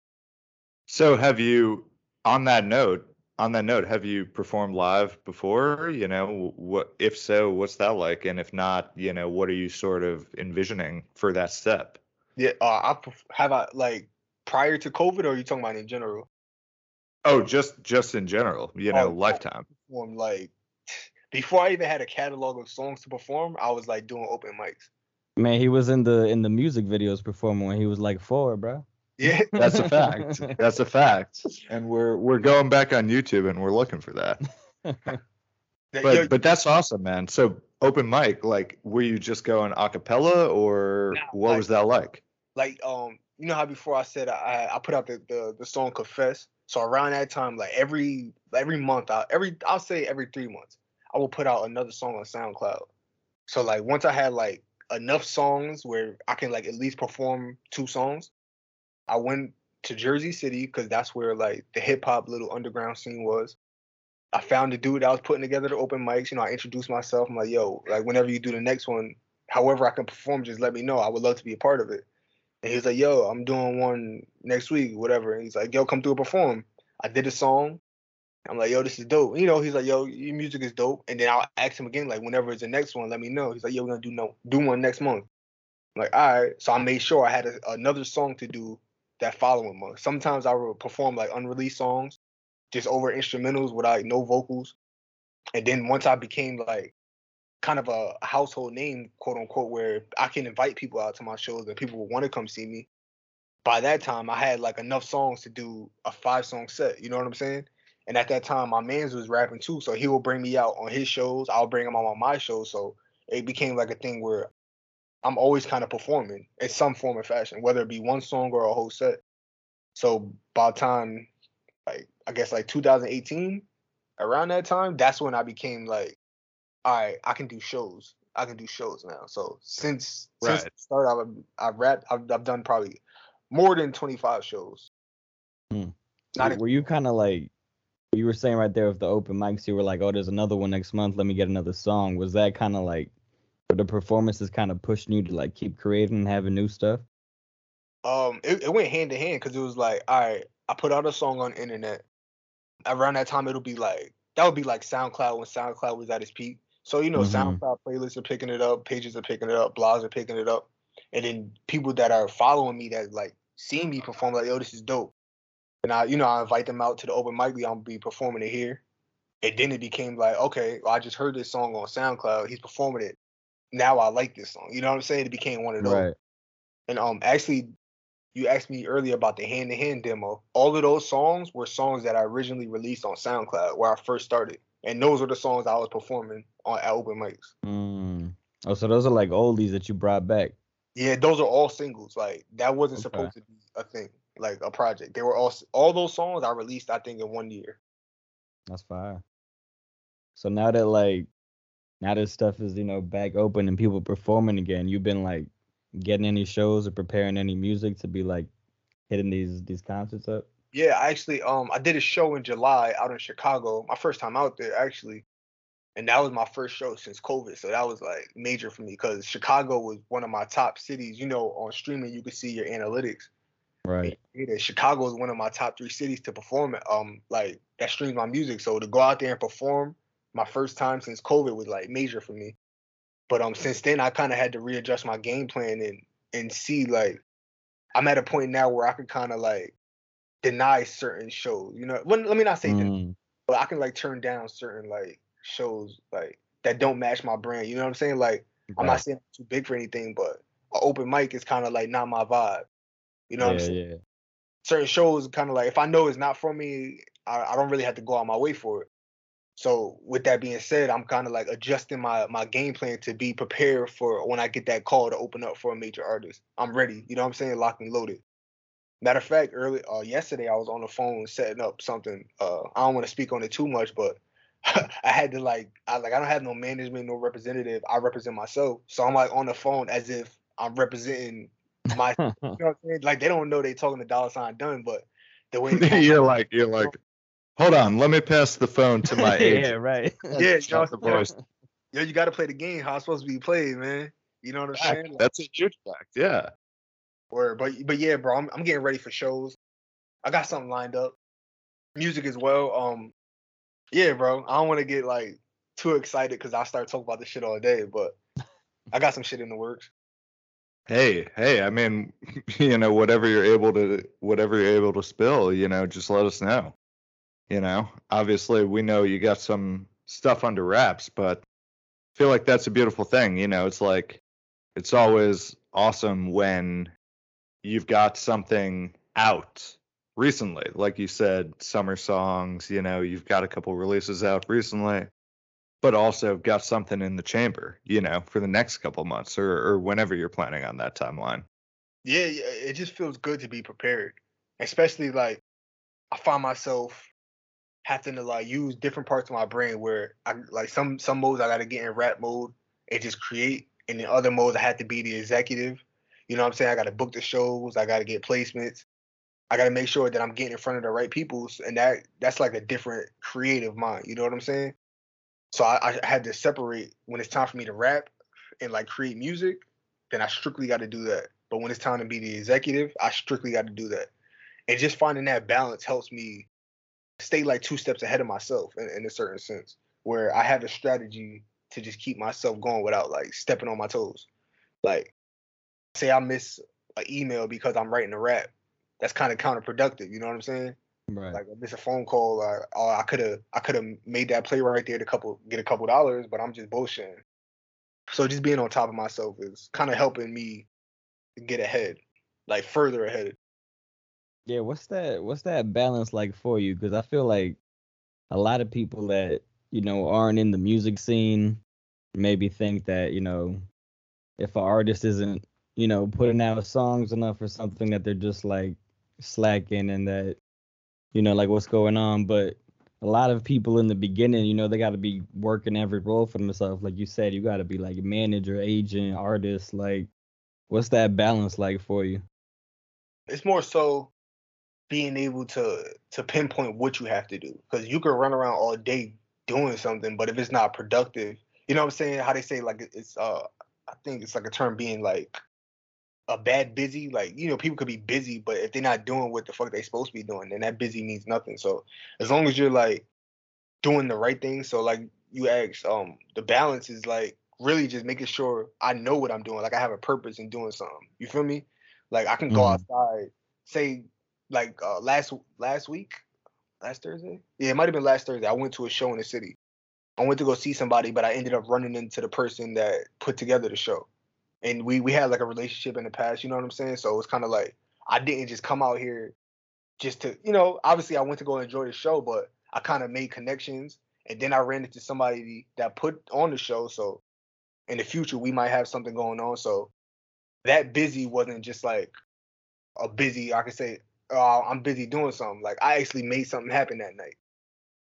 So have you on that note, on that note, have you performed live before? You know, what if so, what's that like? And if not, you know, what are you sort of envisioning for that step? Yeah, uh, I perf- have I like prior to COVID, or are you talking about in general? Oh, just just in general, you know, Oh, lifetime. Perform like before I even had a catalog of songs to perform, I was like doing open mics. Man, he was in the in the music videos performing when he was like four, bro. Yeah, That's a fact. That's a fact. And we're we're going back on YouTube and we're looking for that. But but that's awesome, man. So open mic, like were you just going a cappella or Nah, what like- was that like? like um you know how before I said I I put out the the, the song Confess. So around that time, like every every month, I every I'll say every three months, I will put out another song on SoundCloud. So like once I had like enough songs where I can like at least perform two songs, I went to Jersey City because that's where like the hip hop little underground scene was. I found a dude that was putting together the open mics. You know, I introduced myself. I'm like, yo, like whenever you do the next one, however I can perform, just let me know. I would love to be a part of it. And he was like, yo, I'm doing one next week, whatever. And he's like, yo, come through and perform. I did a song. I'm like, yo, this is dope. You know, he's like, yo, your music is dope. And then I'll ask him again, like, whenever it's the next one, let me know. He's like, yo, we're gonna do no do one next month. I'm like, all right. So I made sure I had a, another song to do that following month. Sometimes I would perform like unreleased songs, just over instrumentals without like no vocals. And then once I became like kind of a household name, quote unquote, where I can invite people out to my shows and people will want to come see me. By that time, I had like enough songs to do a five song set. You know what I'm saying? And at that time, my man's was rapping too, so he will bring me out on his shows. I'll bring him out on my shows. So it became like a thing where I'm always kind of performing in some form or fashion, whether it be one song or a whole set. So by the time, like I guess like 2018, around that time, that's when I became like, all right, I can do shows. I can do shows now. So since since the start, I've I've rapped. I've, I've done probably more than 25 shows. Hmm. Not were you kind of like you were saying right there with the open mics you were like oh there's another one next month let me get another song was that kind of like the performances kind of pushing you to like keep creating and having new stuff? Um it, it went hand to hand because it was like all right i put out a song on internet around that time it'll be like that would be like soundcloud when soundcloud was at its peak. So you know Mhm. soundcloud playlists are picking it up pages are picking it up blogs are picking it up and then people that are following me that like see me perform like yo this is dope. And i you know i invite them out to the open mic i'm gonna be performing it here. And then it became like okay well, i just heard this song on soundcloud he's performing it now i like this song you know what i'm saying it became one of those right and um, actually, you asked me earlier about the hand to hand demo. All of those songs were songs that I originally released on SoundCloud where I first started, and those were the songs I was performing on at open mics. mm. oh so those are like oldies that you brought back Yeah, those are all singles. Like that wasn't Okay. supposed to be a thing, like a project. They were all all those songs I released, I think, in one year. that's fire so now that like now this stuff is you know back open and people performing again you've been like getting any shows or preparing any music to be like hitting these these concerts up Yeah, I actually, um, I did a show in July out in Chicago. My first time out there, actually, and that was my first show since COVID. So that was like major for me because Chicago was one of my top cities. You know, on streaming you could see your analytics. right Yeah, Chicago is one of my top three cities to perform um like that streams my music. So to go out there and perform my first time since COVID was like major for me. But um since then I kind of had to readjust my game plan and and see like I'm at a point now where I can kind of like deny certain shows. You know, when, let me not say Mm, but I can like turn down certain like shows like that don't match my brand. You know what I'm saying? Like I'm not saying I'm too big for anything, but an open mic is kind of like not my vibe. You know what I'm yeah saying? yeah certain shows kind of like if I know it's not for me, I, I don't really have to go out my way for it. So with that being said, I'm kind of like adjusting my my game plan to be prepared for when I get that call to open up for a major artist. I'm ready. You know what I'm saying? Locked and loaded. Matter of fact, early uh, yesterday I was on the phone setting up something. Uh, I don't want to speak on it too much, but I had to like I like I don't have no management, no representative. I represent myself, so I'm like on the phone as if I'm representing my. you know what I'm saying? Like they don't know they talking to dollar sign Dunn, but the way you're like you're like, hold on, let me pass the phone to my agent. yeah, right. yeah, you know, the voice. yo, you got to play the game how it's supposed to be played, man. You know what I'm saying? Like, That's a huge fact. Yeah. or but but yeah, bro, I'm I'm getting ready for shows. I got something lined up. Music as well. Um, yeah, bro. I don't want to get like too excited because I start talking about this shit all day, but I got some shit in the works. Hey, hey, I mean, you know, whatever you're able to whatever you're able to spill, you know, just let us know. You know, obviously we know you got some stuff under wraps, but I feel like that's a beautiful thing, you know, it's like it's always awesome when you've got something out recently. Like you said, summer songs, you know, you've got a couple releases out recently, but also got something in the chamber, you know, for the next couple months or, or whenever you're planning on that timeline. Yeah, yeah, it just feels good to be prepared, especially like I find myself having to like use different parts of my brain where I like some some modes I got to get in rap mode and just create, and in other modes I had to be the executive. You know what I'm saying? I got to book the shows, I got to get placements, I got to make sure that I'm getting in front of the right people, and that that's like a different creative mind. You know what I'm saying? So I, I had to separate when it's time for me to rap and like create music, then I strictly got to do that. But when it's time to be the executive, I strictly got to do that. And just finding that balance helps me stay like two steps ahead of myself in, in a certain sense, where I have a strategy to just keep myself going without like stepping on my toes. Like, say I miss an email because I'm writing a rap, that's kind of counterproductive. You know what I'm saying? Right. Like, I miss a phone call, or, or I could have I could have made that play right there to couple get a couple dollars, but I'm just bullshitting. So just being on top of myself is kind of helping me get ahead, like further ahead. Yeah, what's that what's that balance like for you? Because I feel like a lot of people that, you know, aren't in the music scene maybe think that, you know, if an artist isn't, you know, putting out songs enough or something that they're just like slacking and that, you know, like what's going on. But a lot of people in the beginning, you know, they gotta be working every role for themselves. Like you said, you gotta be like manager, agent, artist, like what's that balance like for you? It's more so being able to to pinpoint what you have to do because you can run around all day doing something, but if it's not productive, you know what I'm saying? How they say like it's uh I think it's like a term being like a bad busy. Like you know people could be busy, but if they're not doing what the fuck they supposed to be doing, then that busy means nothing. So as long as you're like doing the right thing, so like you asked, um, the balance is like really just making sure I know what I'm doing. Like I have a purpose in doing something. You feel me? Like I can go Mhm. outside, say like uh, last last week, last Thursday. Yeah, it might have been last Thursday. I went to a show in the city. I went to go see somebody, but I ended up running into the person that put together the show. And we we had like a relationship in the past, you know what I'm saying? So it's kind of like I didn't just come out here just to, you know, obviously I went to go enjoy the show, but I kind of made connections and then I ran into somebody that put on the show. So in the future we might have something going on. So that busy wasn't just like a busy, I could say, oh, I'm busy doing something. Like I actually made something happen that night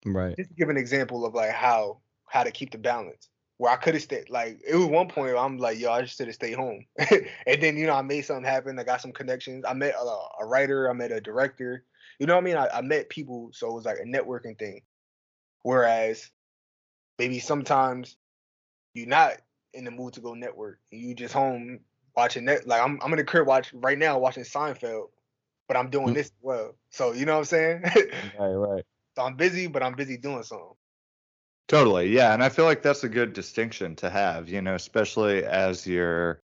Right. just to give an example of like how how to keep the balance. Where I could have stayed, like it was one point where I'm like, yo, I just should have stayed home. and then you know I made something happen. I got some connections. I met a, a writer. I met a director. You know what I mean? I, I met people, so it was like a networking thing. Whereas maybe sometimes you're not in the mood to go network. You just home watching net. Like I'm I'm in the crib watch right now watching Seinfeld, but I'm doing Mm. this as well. So you know what I'm saying? Right, right. so I'm busy, but I'm busy doing something. Totally. Yeah. And I feel like that's a good distinction to have, you know, especially as you're,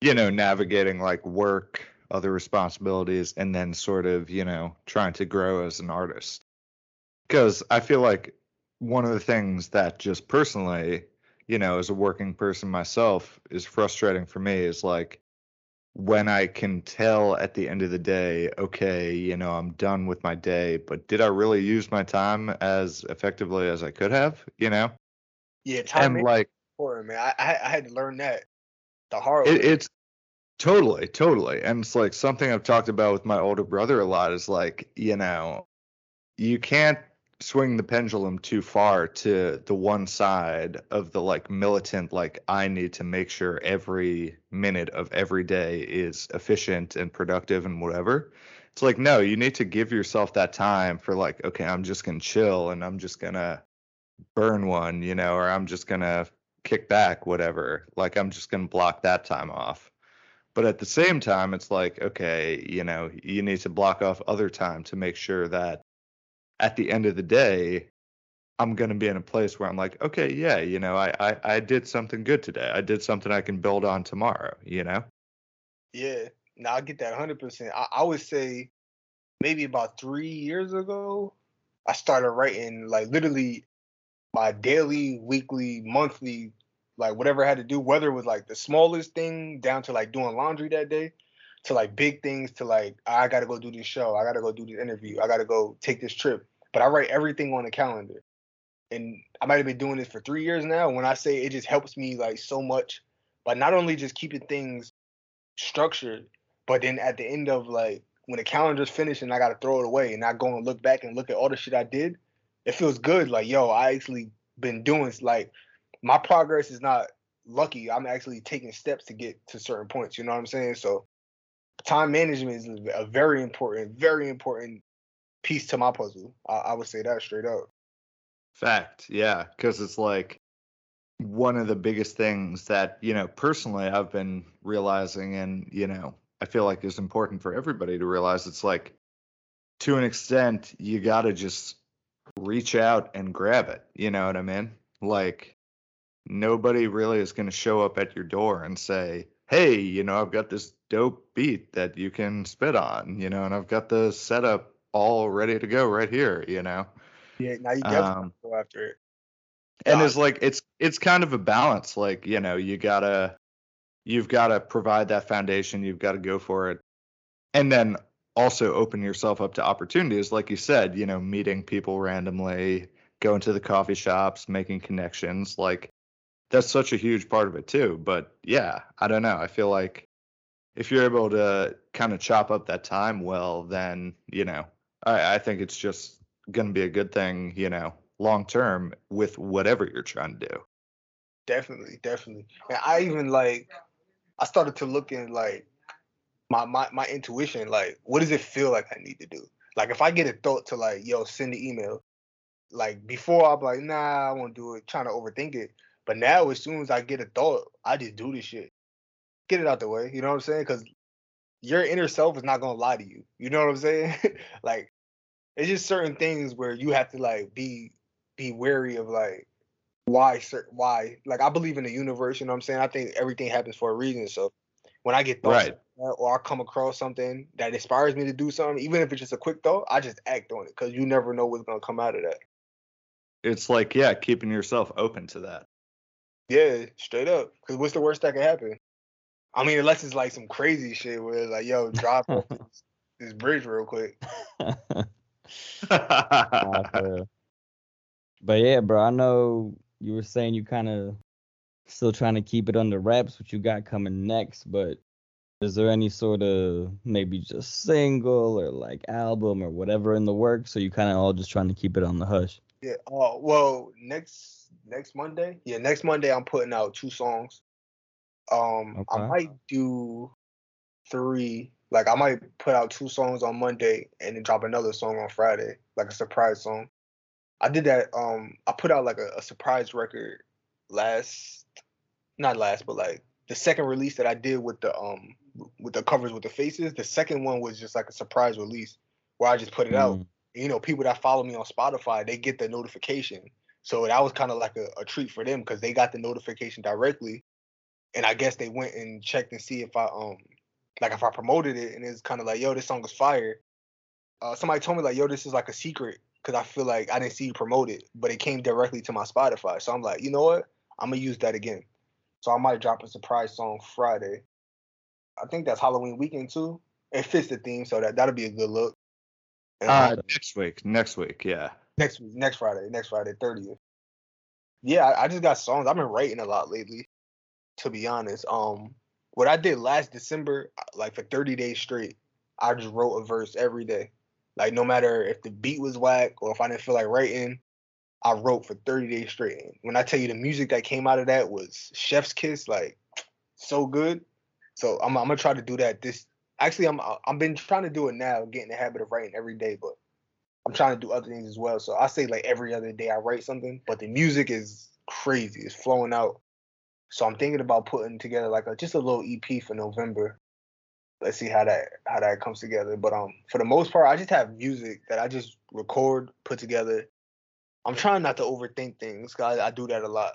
you know, navigating like work, other responsibilities, and then sort of, you know, trying to grow as an artist. Because I feel like one of the things that just personally, you know, as a working person myself is frustrating for me is like when I can tell at the end of the day, okay, you know, I'm done with my day, but did I really use my time as effectively as I could have? You know? Yeah, time and like important, man. I, I I had to learn that the hard it, way. it's totally, totally. And it's like something I've talked about with my older brother a lot is like, you know, you can't swing the pendulum too far to the one side of the like militant like i need to make sure every minute of every day is efficient and productive and whatever. It's like no you need to give yourself that time for like okay i'm just gonna chill and i'm just gonna burn one you know or i'm just gonna kick back whatever. Like i'm just gonna block that time off. But at the same time it's like okay you know you need to block off other time to make sure that at the end of the day, I'm gonna be in a place where I'm like, okay, yeah, you know, I, I I did something good today. I did something I can build on tomorrow. You know. Yeah, now I get that hundred percent. I, I would say maybe about three years ago, I started writing like literally my daily, weekly, monthly, like whatever I had to do, whether it was like the smallest thing down to like doing laundry that day, to like big things to like I gotta go do this show, I gotta go do this interview, I gotta go take this trip. But I write everything on the calendar. And I might have been doing this for three years now. When I say it just helps me like so much by not only just keeping things structured, but then at the end of like when the calendar's finished and I gotta throw it away and not go and look back and look at all the shit I did, it feels good. Like, yo, I actually been doing like my progress is not lucky. I'm actually taking steps to get to certain points. You know what I'm saying? So time management is a very important, very important piece to my puzzle. I, I would say that straight up. Fact, yeah, because it's like one of the biggest things that you know personally I've been realizing, and you know I feel like is important for everybody to realize. It's like to an extent you got to just reach out and grab it. You know what I mean? Like nobody really is going to show up at your door and say, "Hey, you know, I've got this dope beat that you can spit on, you know, and I've got the setup all ready to go right here, you know." Yeah, now you definitely Um, go after it. and it's like it's it's kind of a balance like you know you gotta you've got to provide that foundation you've got to go for it and then also open yourself up to opportunities like you said you know meeting people randomly going to the coffee shops making connections like that's such a huge part of it too but yeah i don't know i feel like if you're able to kind of chop up that time well then you know i, I think it's just going to be a good thing you know long term with whatever you're trying to do Definitely, definitely. And I even like I started to look in like my my my intuition, like what does it feel like I need to do? Like if I get a thought to like, yo, send the email, like before I'm like, nah, I won't do it, trying to overthink it. But now as soon as I get a thought, I just do this shit. Get it out the way. You know what I'm saying? Cause your inner self is not gonna lie to you. You know what I'm saying? like it's just certain things where you have to like be be wary of like why why like I believe in the universe, you know what I'm saying? I think everything happens for a reason. So when I get thoughts Right. that, or I come across something that inspires me to do something, even if it's just a quick thought, I just act on it because you never know what's gonna come out of that. it's like yeah keeping yourself open to that Yeah, straight up. Because what's the worst that can happen? I mean, unless it's like some crazy shit where it's like, yo, drop this, this bridge real quick. Nah, for real. But yeah, bro, I know you were saying you kind of still trying to keep it under wraps, what you got coming next. But is there any sort of maybe just single or like album or whatever in the works? So you kind of all just trying to keep it on the hush? Yeah. Oh well, next next Monday. Yeah, next Monday I'm putting out two songs. Um, I might do three. Like I might put out two songs on Monday and then drop another song on Friday, like a surprise song. I did that. Um, I put out like a, a surprise record last, not last, but like the second release that I did with the um with the covers with the faces. The second one was just like a surprise release where I just put it out Mm, you know, people that follow me on Spotify, they get the notification. So that was kind of like a, a treat for them because they got the notification directly. And I guess they went and checked and see if I um like if I promoted it and it's kind of like, yo, this song is fire. Uh somebody told me like, yo, this is like a secret because I feel like I didn't see you promote it, but it came directly to my Spotify. So I'm like, you know what? I'm gonna use that again. So I might drop a surprise song Friday. I think that's Halloween weekend too. It fits the theme, so that that'll be a good look. And, Uh, um, next week. Next week. Yeah. Next next Friday, next Friday, thirtieth. Yeah, I, I just got songs. I've been writing a lot lately, to be honest. Um, what I did last December, uh, like for thirty days straight, I just wrote a verse every day. Like no matter if the beat was whack or if I didn't feel like writing, I wrote for thirty days straight. And when I tell you the music that came out of that was Chef's Kiss, like so good. So I'm, I'm gonna try to do that this. Actually, I'm I've been trying to do it now, get in the habit of writing every day, but I'm trying to do other things as well. So I say like every other day I write something, but the music is crazy. It's flowing out. So I'm thinking about putting together like a just a little EP for November. Let's see how that how that comes together. But um for the most part, I just have music that I just record, put together. I'm trying not to overthink things because I, I do that a lot.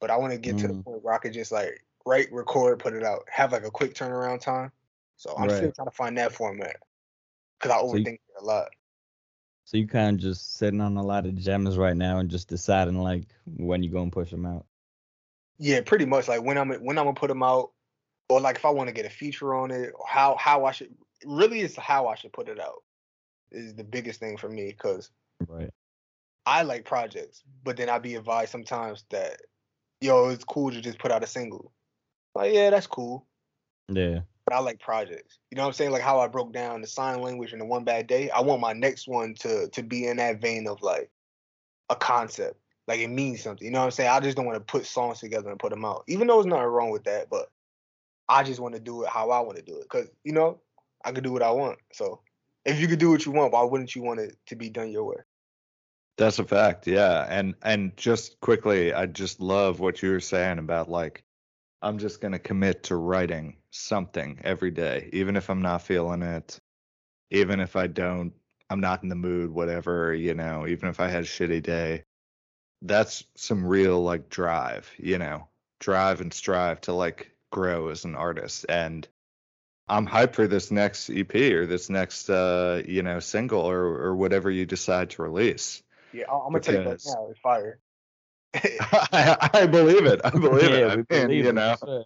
But I want to get to the Mm. point where I could just like write, record, put it out, have like a quick turnaround time. So I'm still trying to find that format because I So you- overthink it a lot. So you kind of just sitting on a lot of gems right now and just deciding like when you gonna push them out. Yeah, pretty much. Like when I'm when I'm gonna put them out, or like if I want to get a feature on it, or how how I should really it's how I should put it out is the biggest thing for me because Right. I like projects, but then I be advised sometimes that yo it's cool to just put out a single. Like yeah, that's cool, Yeah. But I like projects. You know what I'm saying? Like how I broke down the sign language in the one bad day. I want my next one to to be in that vein of like a concept. Like it means something. You know what I'm saying? I just don't want to put songs together and put them out. Even though there's nothing wrong with that, but I just want to do it how I want to do it. Cause you know, I could do what I want. So if you could do what you want, why wouldn't you want it to be done your way? That's a fact, yeah. And and just quickly, I just love what you were saying about like I'm just gonna commit to writing something every day, even if I'm not feeling it, even if I don't, I'm not in the mood, whatever, you know, even if I had a shitty day. That's some real like drive, you know, drive and strive to like grow as an artist. And I'm hyped for this next EP or this next uh, you know, single or or whatever you decide to release. Yeah, I'm gonna tell you right Because- now, it's fire. I, I believe it. I believe it. I we mean, believe you know, sure.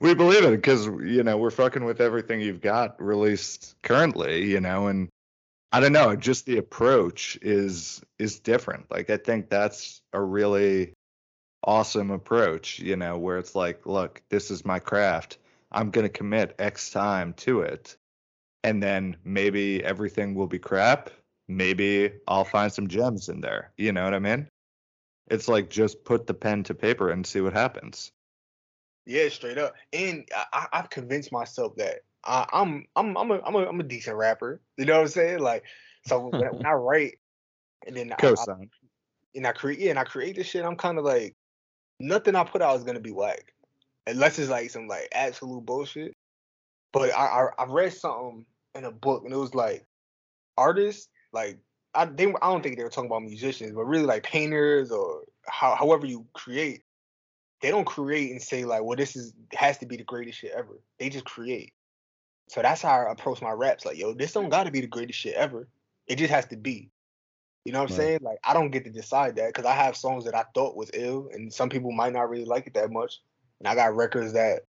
we believe it because you know we're fucking with everything you've got released currently. You know, and I don't know, just the approach is is different. Like I think that's a really awesome approach. You know, where it's like, look, this is my craft. I'm gonna commit X time to it, and then maybe everything will be crap. Maybe I'll find some gems in there. You know what I mean? It's like just put the pen to paper and see what happens. Yeah, straight up. And I, I- I've convinced myself that I, I'm I'm I'm a, I'm a I'm a decent rapper. You know what I'm saying? Like, so when, when I write and then I, I, and I create yeah, and I create this shit, I'm kind of like nothing I put out is gonna be whack, unless it's like some like absolute bullshit. But I I, I read something in a book and it was like artists like I they I don't think they were talking about musicians, but really like painters or how, however you create. They don't create and say like, well, this is has to be the greatest shit ever. They just create. So that's how I approach my raps. Like, yo, this don't got to be the greatest shit ever. It just has to be. You know what I'm Right. saying? Like, I don't get to decide that because I have songs that I thought was ill, and some people might not really like it that much. And I got records that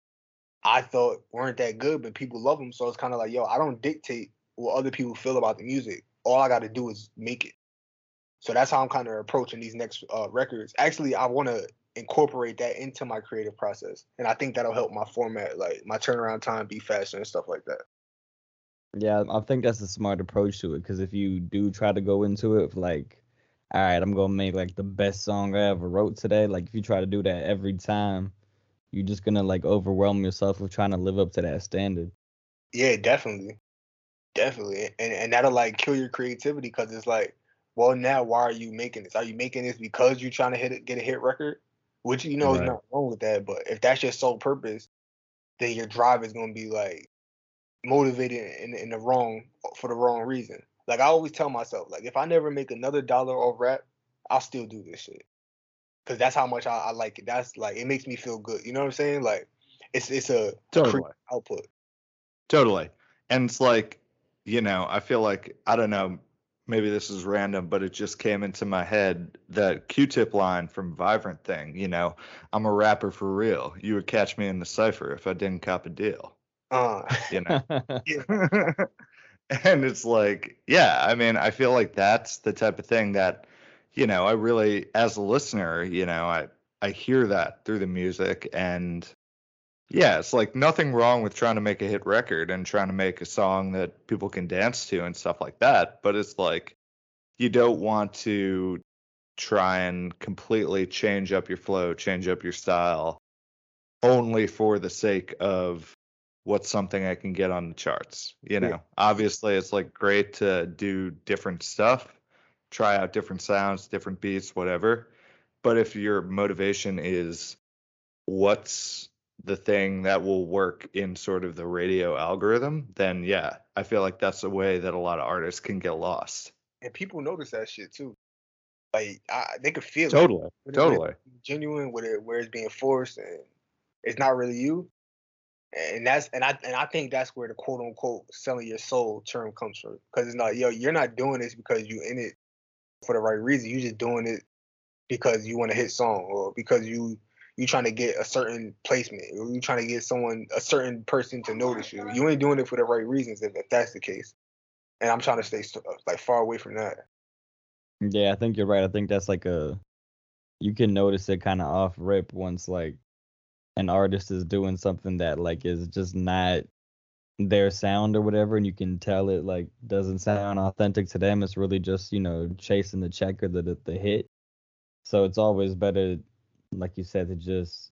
I thought weren't that good, but people love them. So it's kind of like, yo, I don't dictate what other people feel about the music. All I got to do is make it. So that's how I'm kind of approaching these next uh, records. Actually, I want to incorporate that into my creative process, and I think that'll help my format, like my turnaround time, be faster and stuff like that. Yeah, I think that's a smart approach to it because if you do try to go into it like, all right, I'm gonna make like the best song I ever wrote today. Like if you try to do that every time, you're just gonna like overwhelm yourself with trying to live up to that standard. Yeah, definitely, definitely, and and that'll like kill your creativity because it's like, well, now why are you making this? Are you making this because you're trying to hit it, get a hit record? Which you know is not wrong with that, but if that's your sole purpose, then your drive is gonna be like motivated in in the wrong for the wrong reason. Like I always tell myself, like if I never make another dollar off rap, I'll still do this shit. Cause that's how much I, I like it. That's like it makes me feel good. You know what I'm saying? Like it's it's a Totally. output. Totally. And it's like, you know, I feel like I don't know, maybe this is random, but it just came into my head that Q-tip line from Vivrant Thing, you know, I'm a rapper for real. You would catch me in the cipher if I didn't cop a deal. Uh, you know. and it's like, yeah, I mean, I feel like that's the type of thing that, you know, I really, as a listener, you know, I I hear that through the music, and yeah, it's like nothing wrong with trying to make a hit record and trying to make a song that people can dance to and stuff like that. But it's like you don't want to try and completely change up your flow, change up your style only for the sake of what's something I can get on the charts. You know, Yeah. obviously it's like great to do different stuff, try out different sounds, different beats, whatever. But if your motivation is what's the thing that will work in sort of the radio algorithm, then yeah, I feel like that's a way that a lot of artists can get lost. and people notice that shit too. Like I, they could feel. Totally. It- Totally. genuine, with it where it's being forced and it's not really you. And that's and I and I think that's where the quote unquote selling your soul term comes from. Because it's not yo, you're not doing this because you in it for the right reason. You're just doing it because you want to hit song or because you you trying to get a certain placement or you're trying to get someone a certain person to notice you. You ain't doing it for the right reasons if, if that's the case. And I'm trying to stay uh, like far away from that. Yeah, I think you're right. I think that's like a you can notice it kind of off rip once like an artist is doing something that like is just not their sound or whatever and you can tell it like doesn't sound authentic to them. It's really just, you know, chasing the check or the, the hit. So it's always better like you said to just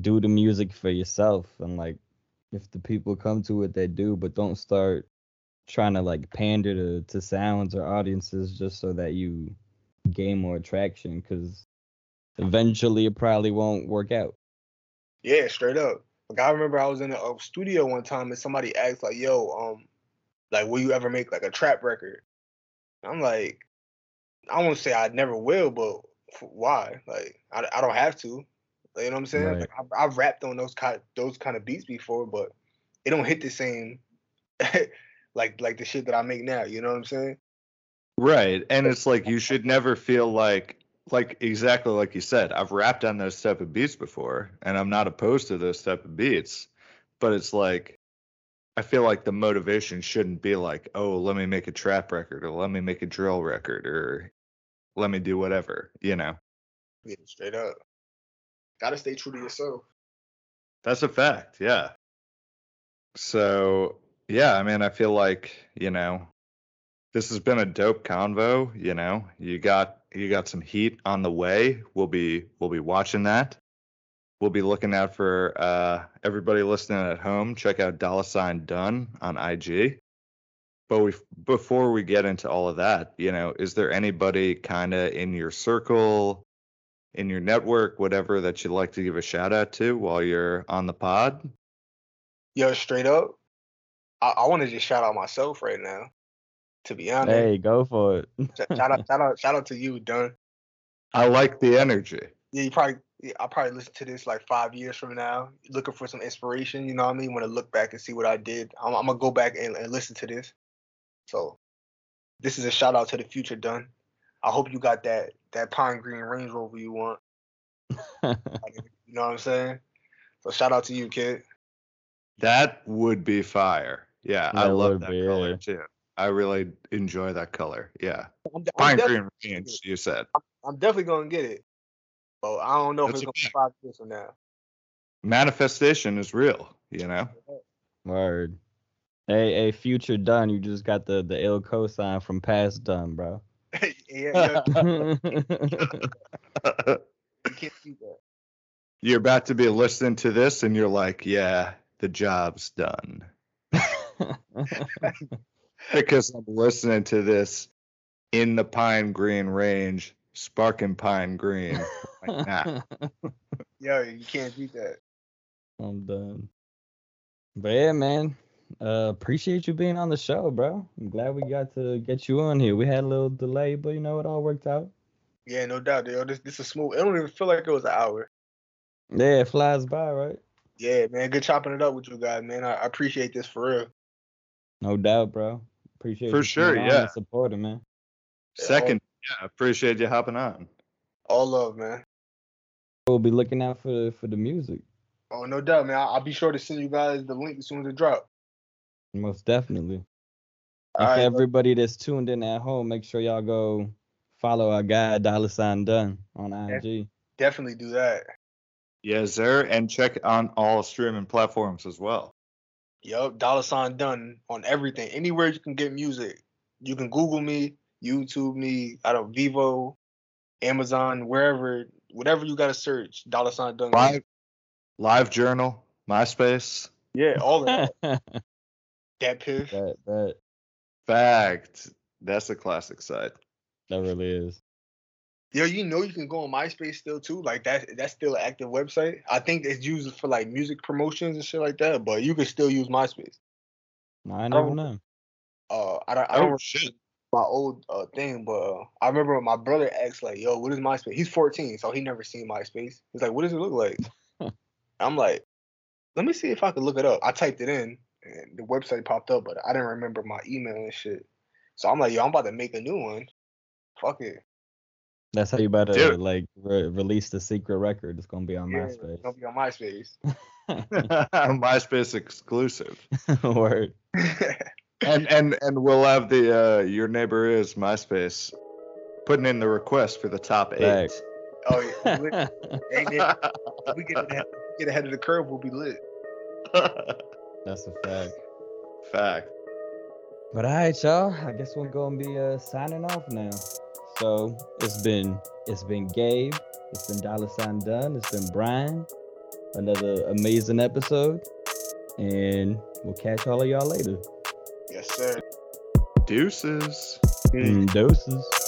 do the music for yourself and like if the people come to it they do, but don't start trying to like pander to, to sounds or audiences just so that you gain more attraction because eventually it probably won't work out. Yeah, straight up. Like I remember I was in a, a studio one time and somebody asked like, "Yo, um, like, will you ever make like a trap record?" I'm like, I won't say I never will, but why? Like, I, I don't have to. You know what I'm saying? Right. Like, I've, I've rapped on those kind those kind of beats before, but it don't hit the same like like the shit that I make now. You know what I'm saying? Right. And it's like you should never feel like like exactly like you said, I've rapped on those type of beats before and I'm not opposed to those type of beats. But it's like I feel like the motivation shouldn't be like, oh, let me make a trap record or let me make a drill record or let me do whatever, you know. Yeah, straight up. Gotta stay true to yourself. That's a fact, yeah. So yeah, I mean I feel like, you know, this has been a dope convo, you know. You got you got some heat on the way. We'll be we'll be watching that. We'll be looking out for uh everybody listening at home. Check out dollar sign Dunn on IG. But we before we get into all of that, you know, is there anybody kind of in your circle, in your network, whatever that you'd like to give a shout out to while you're on the pod? Yo, straight up. I, I want to just shout out myself right now. To be honest, Hey, go for it. Shout out, shout out, shout out to you, Dunn. I like the energy. Yeah, you probably, yeah, I'll probably listen to this like five years from now, looking for some inspiration. You know what I mean? Want to look back and see what I did. I'm, I'm gonna go back and, and listen to this. So, this is a shout out to the future, Dunn. I hope you got that that pine green Range Rover you want. You know what I'm saying? So, shout out to you, kid. That would be fire. Yeah, I love that be, color yeah. too. I really enjoy that color. Yeah. I'm, de- I'm Pine green range, you said. I'm definitely gonna get it. But I don't know if it's gonna be fact. five years from now. Manifestation is real, you know? Word. Hey, hey, future Dunn. You just got the the ill cosign from past Dunn, bro. yeah, yeah, you can't see that. You're about to be listening to this and you're like, yeah, the job's done. Because I'm listening to this in the pine green range, sparking pine green right now. Yo, you can't beat that. I'm done. But yeah, man. Uh, appreciate you being on the show, bro. I'm glad we got to get you on here. We had a little delay, but you know it all worked out. Yeah, no doubt. Yo, this this is smooth. It don't even feel like it was an hour. Yeah, it flies by, right? Yeah, man. Good chopping it up with you guys, man. I, I appreciate this for real. No doubt, bro. Appreciate it. For you sure, yeah. and supporting, man. Second, yeah, appreciate you hopping on. All love, man. We'll be looking out for for the music. Oh, no doubt, man. I'll, I'll be sure to send you guys the link as soon as it drop. Most definitely. And All for everybody that's tuned in at home, make sure y'all go follow our guy Dollar Sign Dunn on IG. definitely do that. Yes, sir. And check on all streaming platforms as well. Yup, dollar sign Dunn on everything. Anywhere you can get music, you can Google me, YouTube me, I don't Vevo, Amazon, wherever, whatever you got to search. Dollar sign Dunn. Live, live journal, MySpace. Yeah, all of that. that, that that Fact. That's a classic site. that really is. Yo, you know you can go on MySpace still too. Like that, that's still an active website. I think it's used for like music promotions and shit like that. But you can still use MySpace. I never Oh. know. Uh, I don't, I don't Oh shit. my old uh, thing, but uh, I remember my brother asked like, "Yo, what is MySpace?" He's 14, so he never seen MySpace. He's like, "What does it look like?" I'm like, "Let me see if I can look it up." I typed it in, and the website popped up, but I didn't remember my email and shit. So I'm like, "Yo, I'm about to make a new one. Fuck it." That's how you better Dude. like re- release the secret record. It's gonna be on Yeah, it's gonna be on MySpace. MySpace exclusive. Word. And and and we'll have the uh your neighbor is MySpace putting in the request for the top eight. Facts. oh yeah, we, ain't it? If we get ahead, get ahead of the curve, we'll be lit. That's a fact. Fact. But all right, y'all. I guess we're gonna be uh, signing off now. So it's been it's been Gabe, it's been Dollar Sign Dunn, it's been Brian. Another amazing episode, and we'll catch all of y'all later. Yes, sir. Deuces. Mm, doses.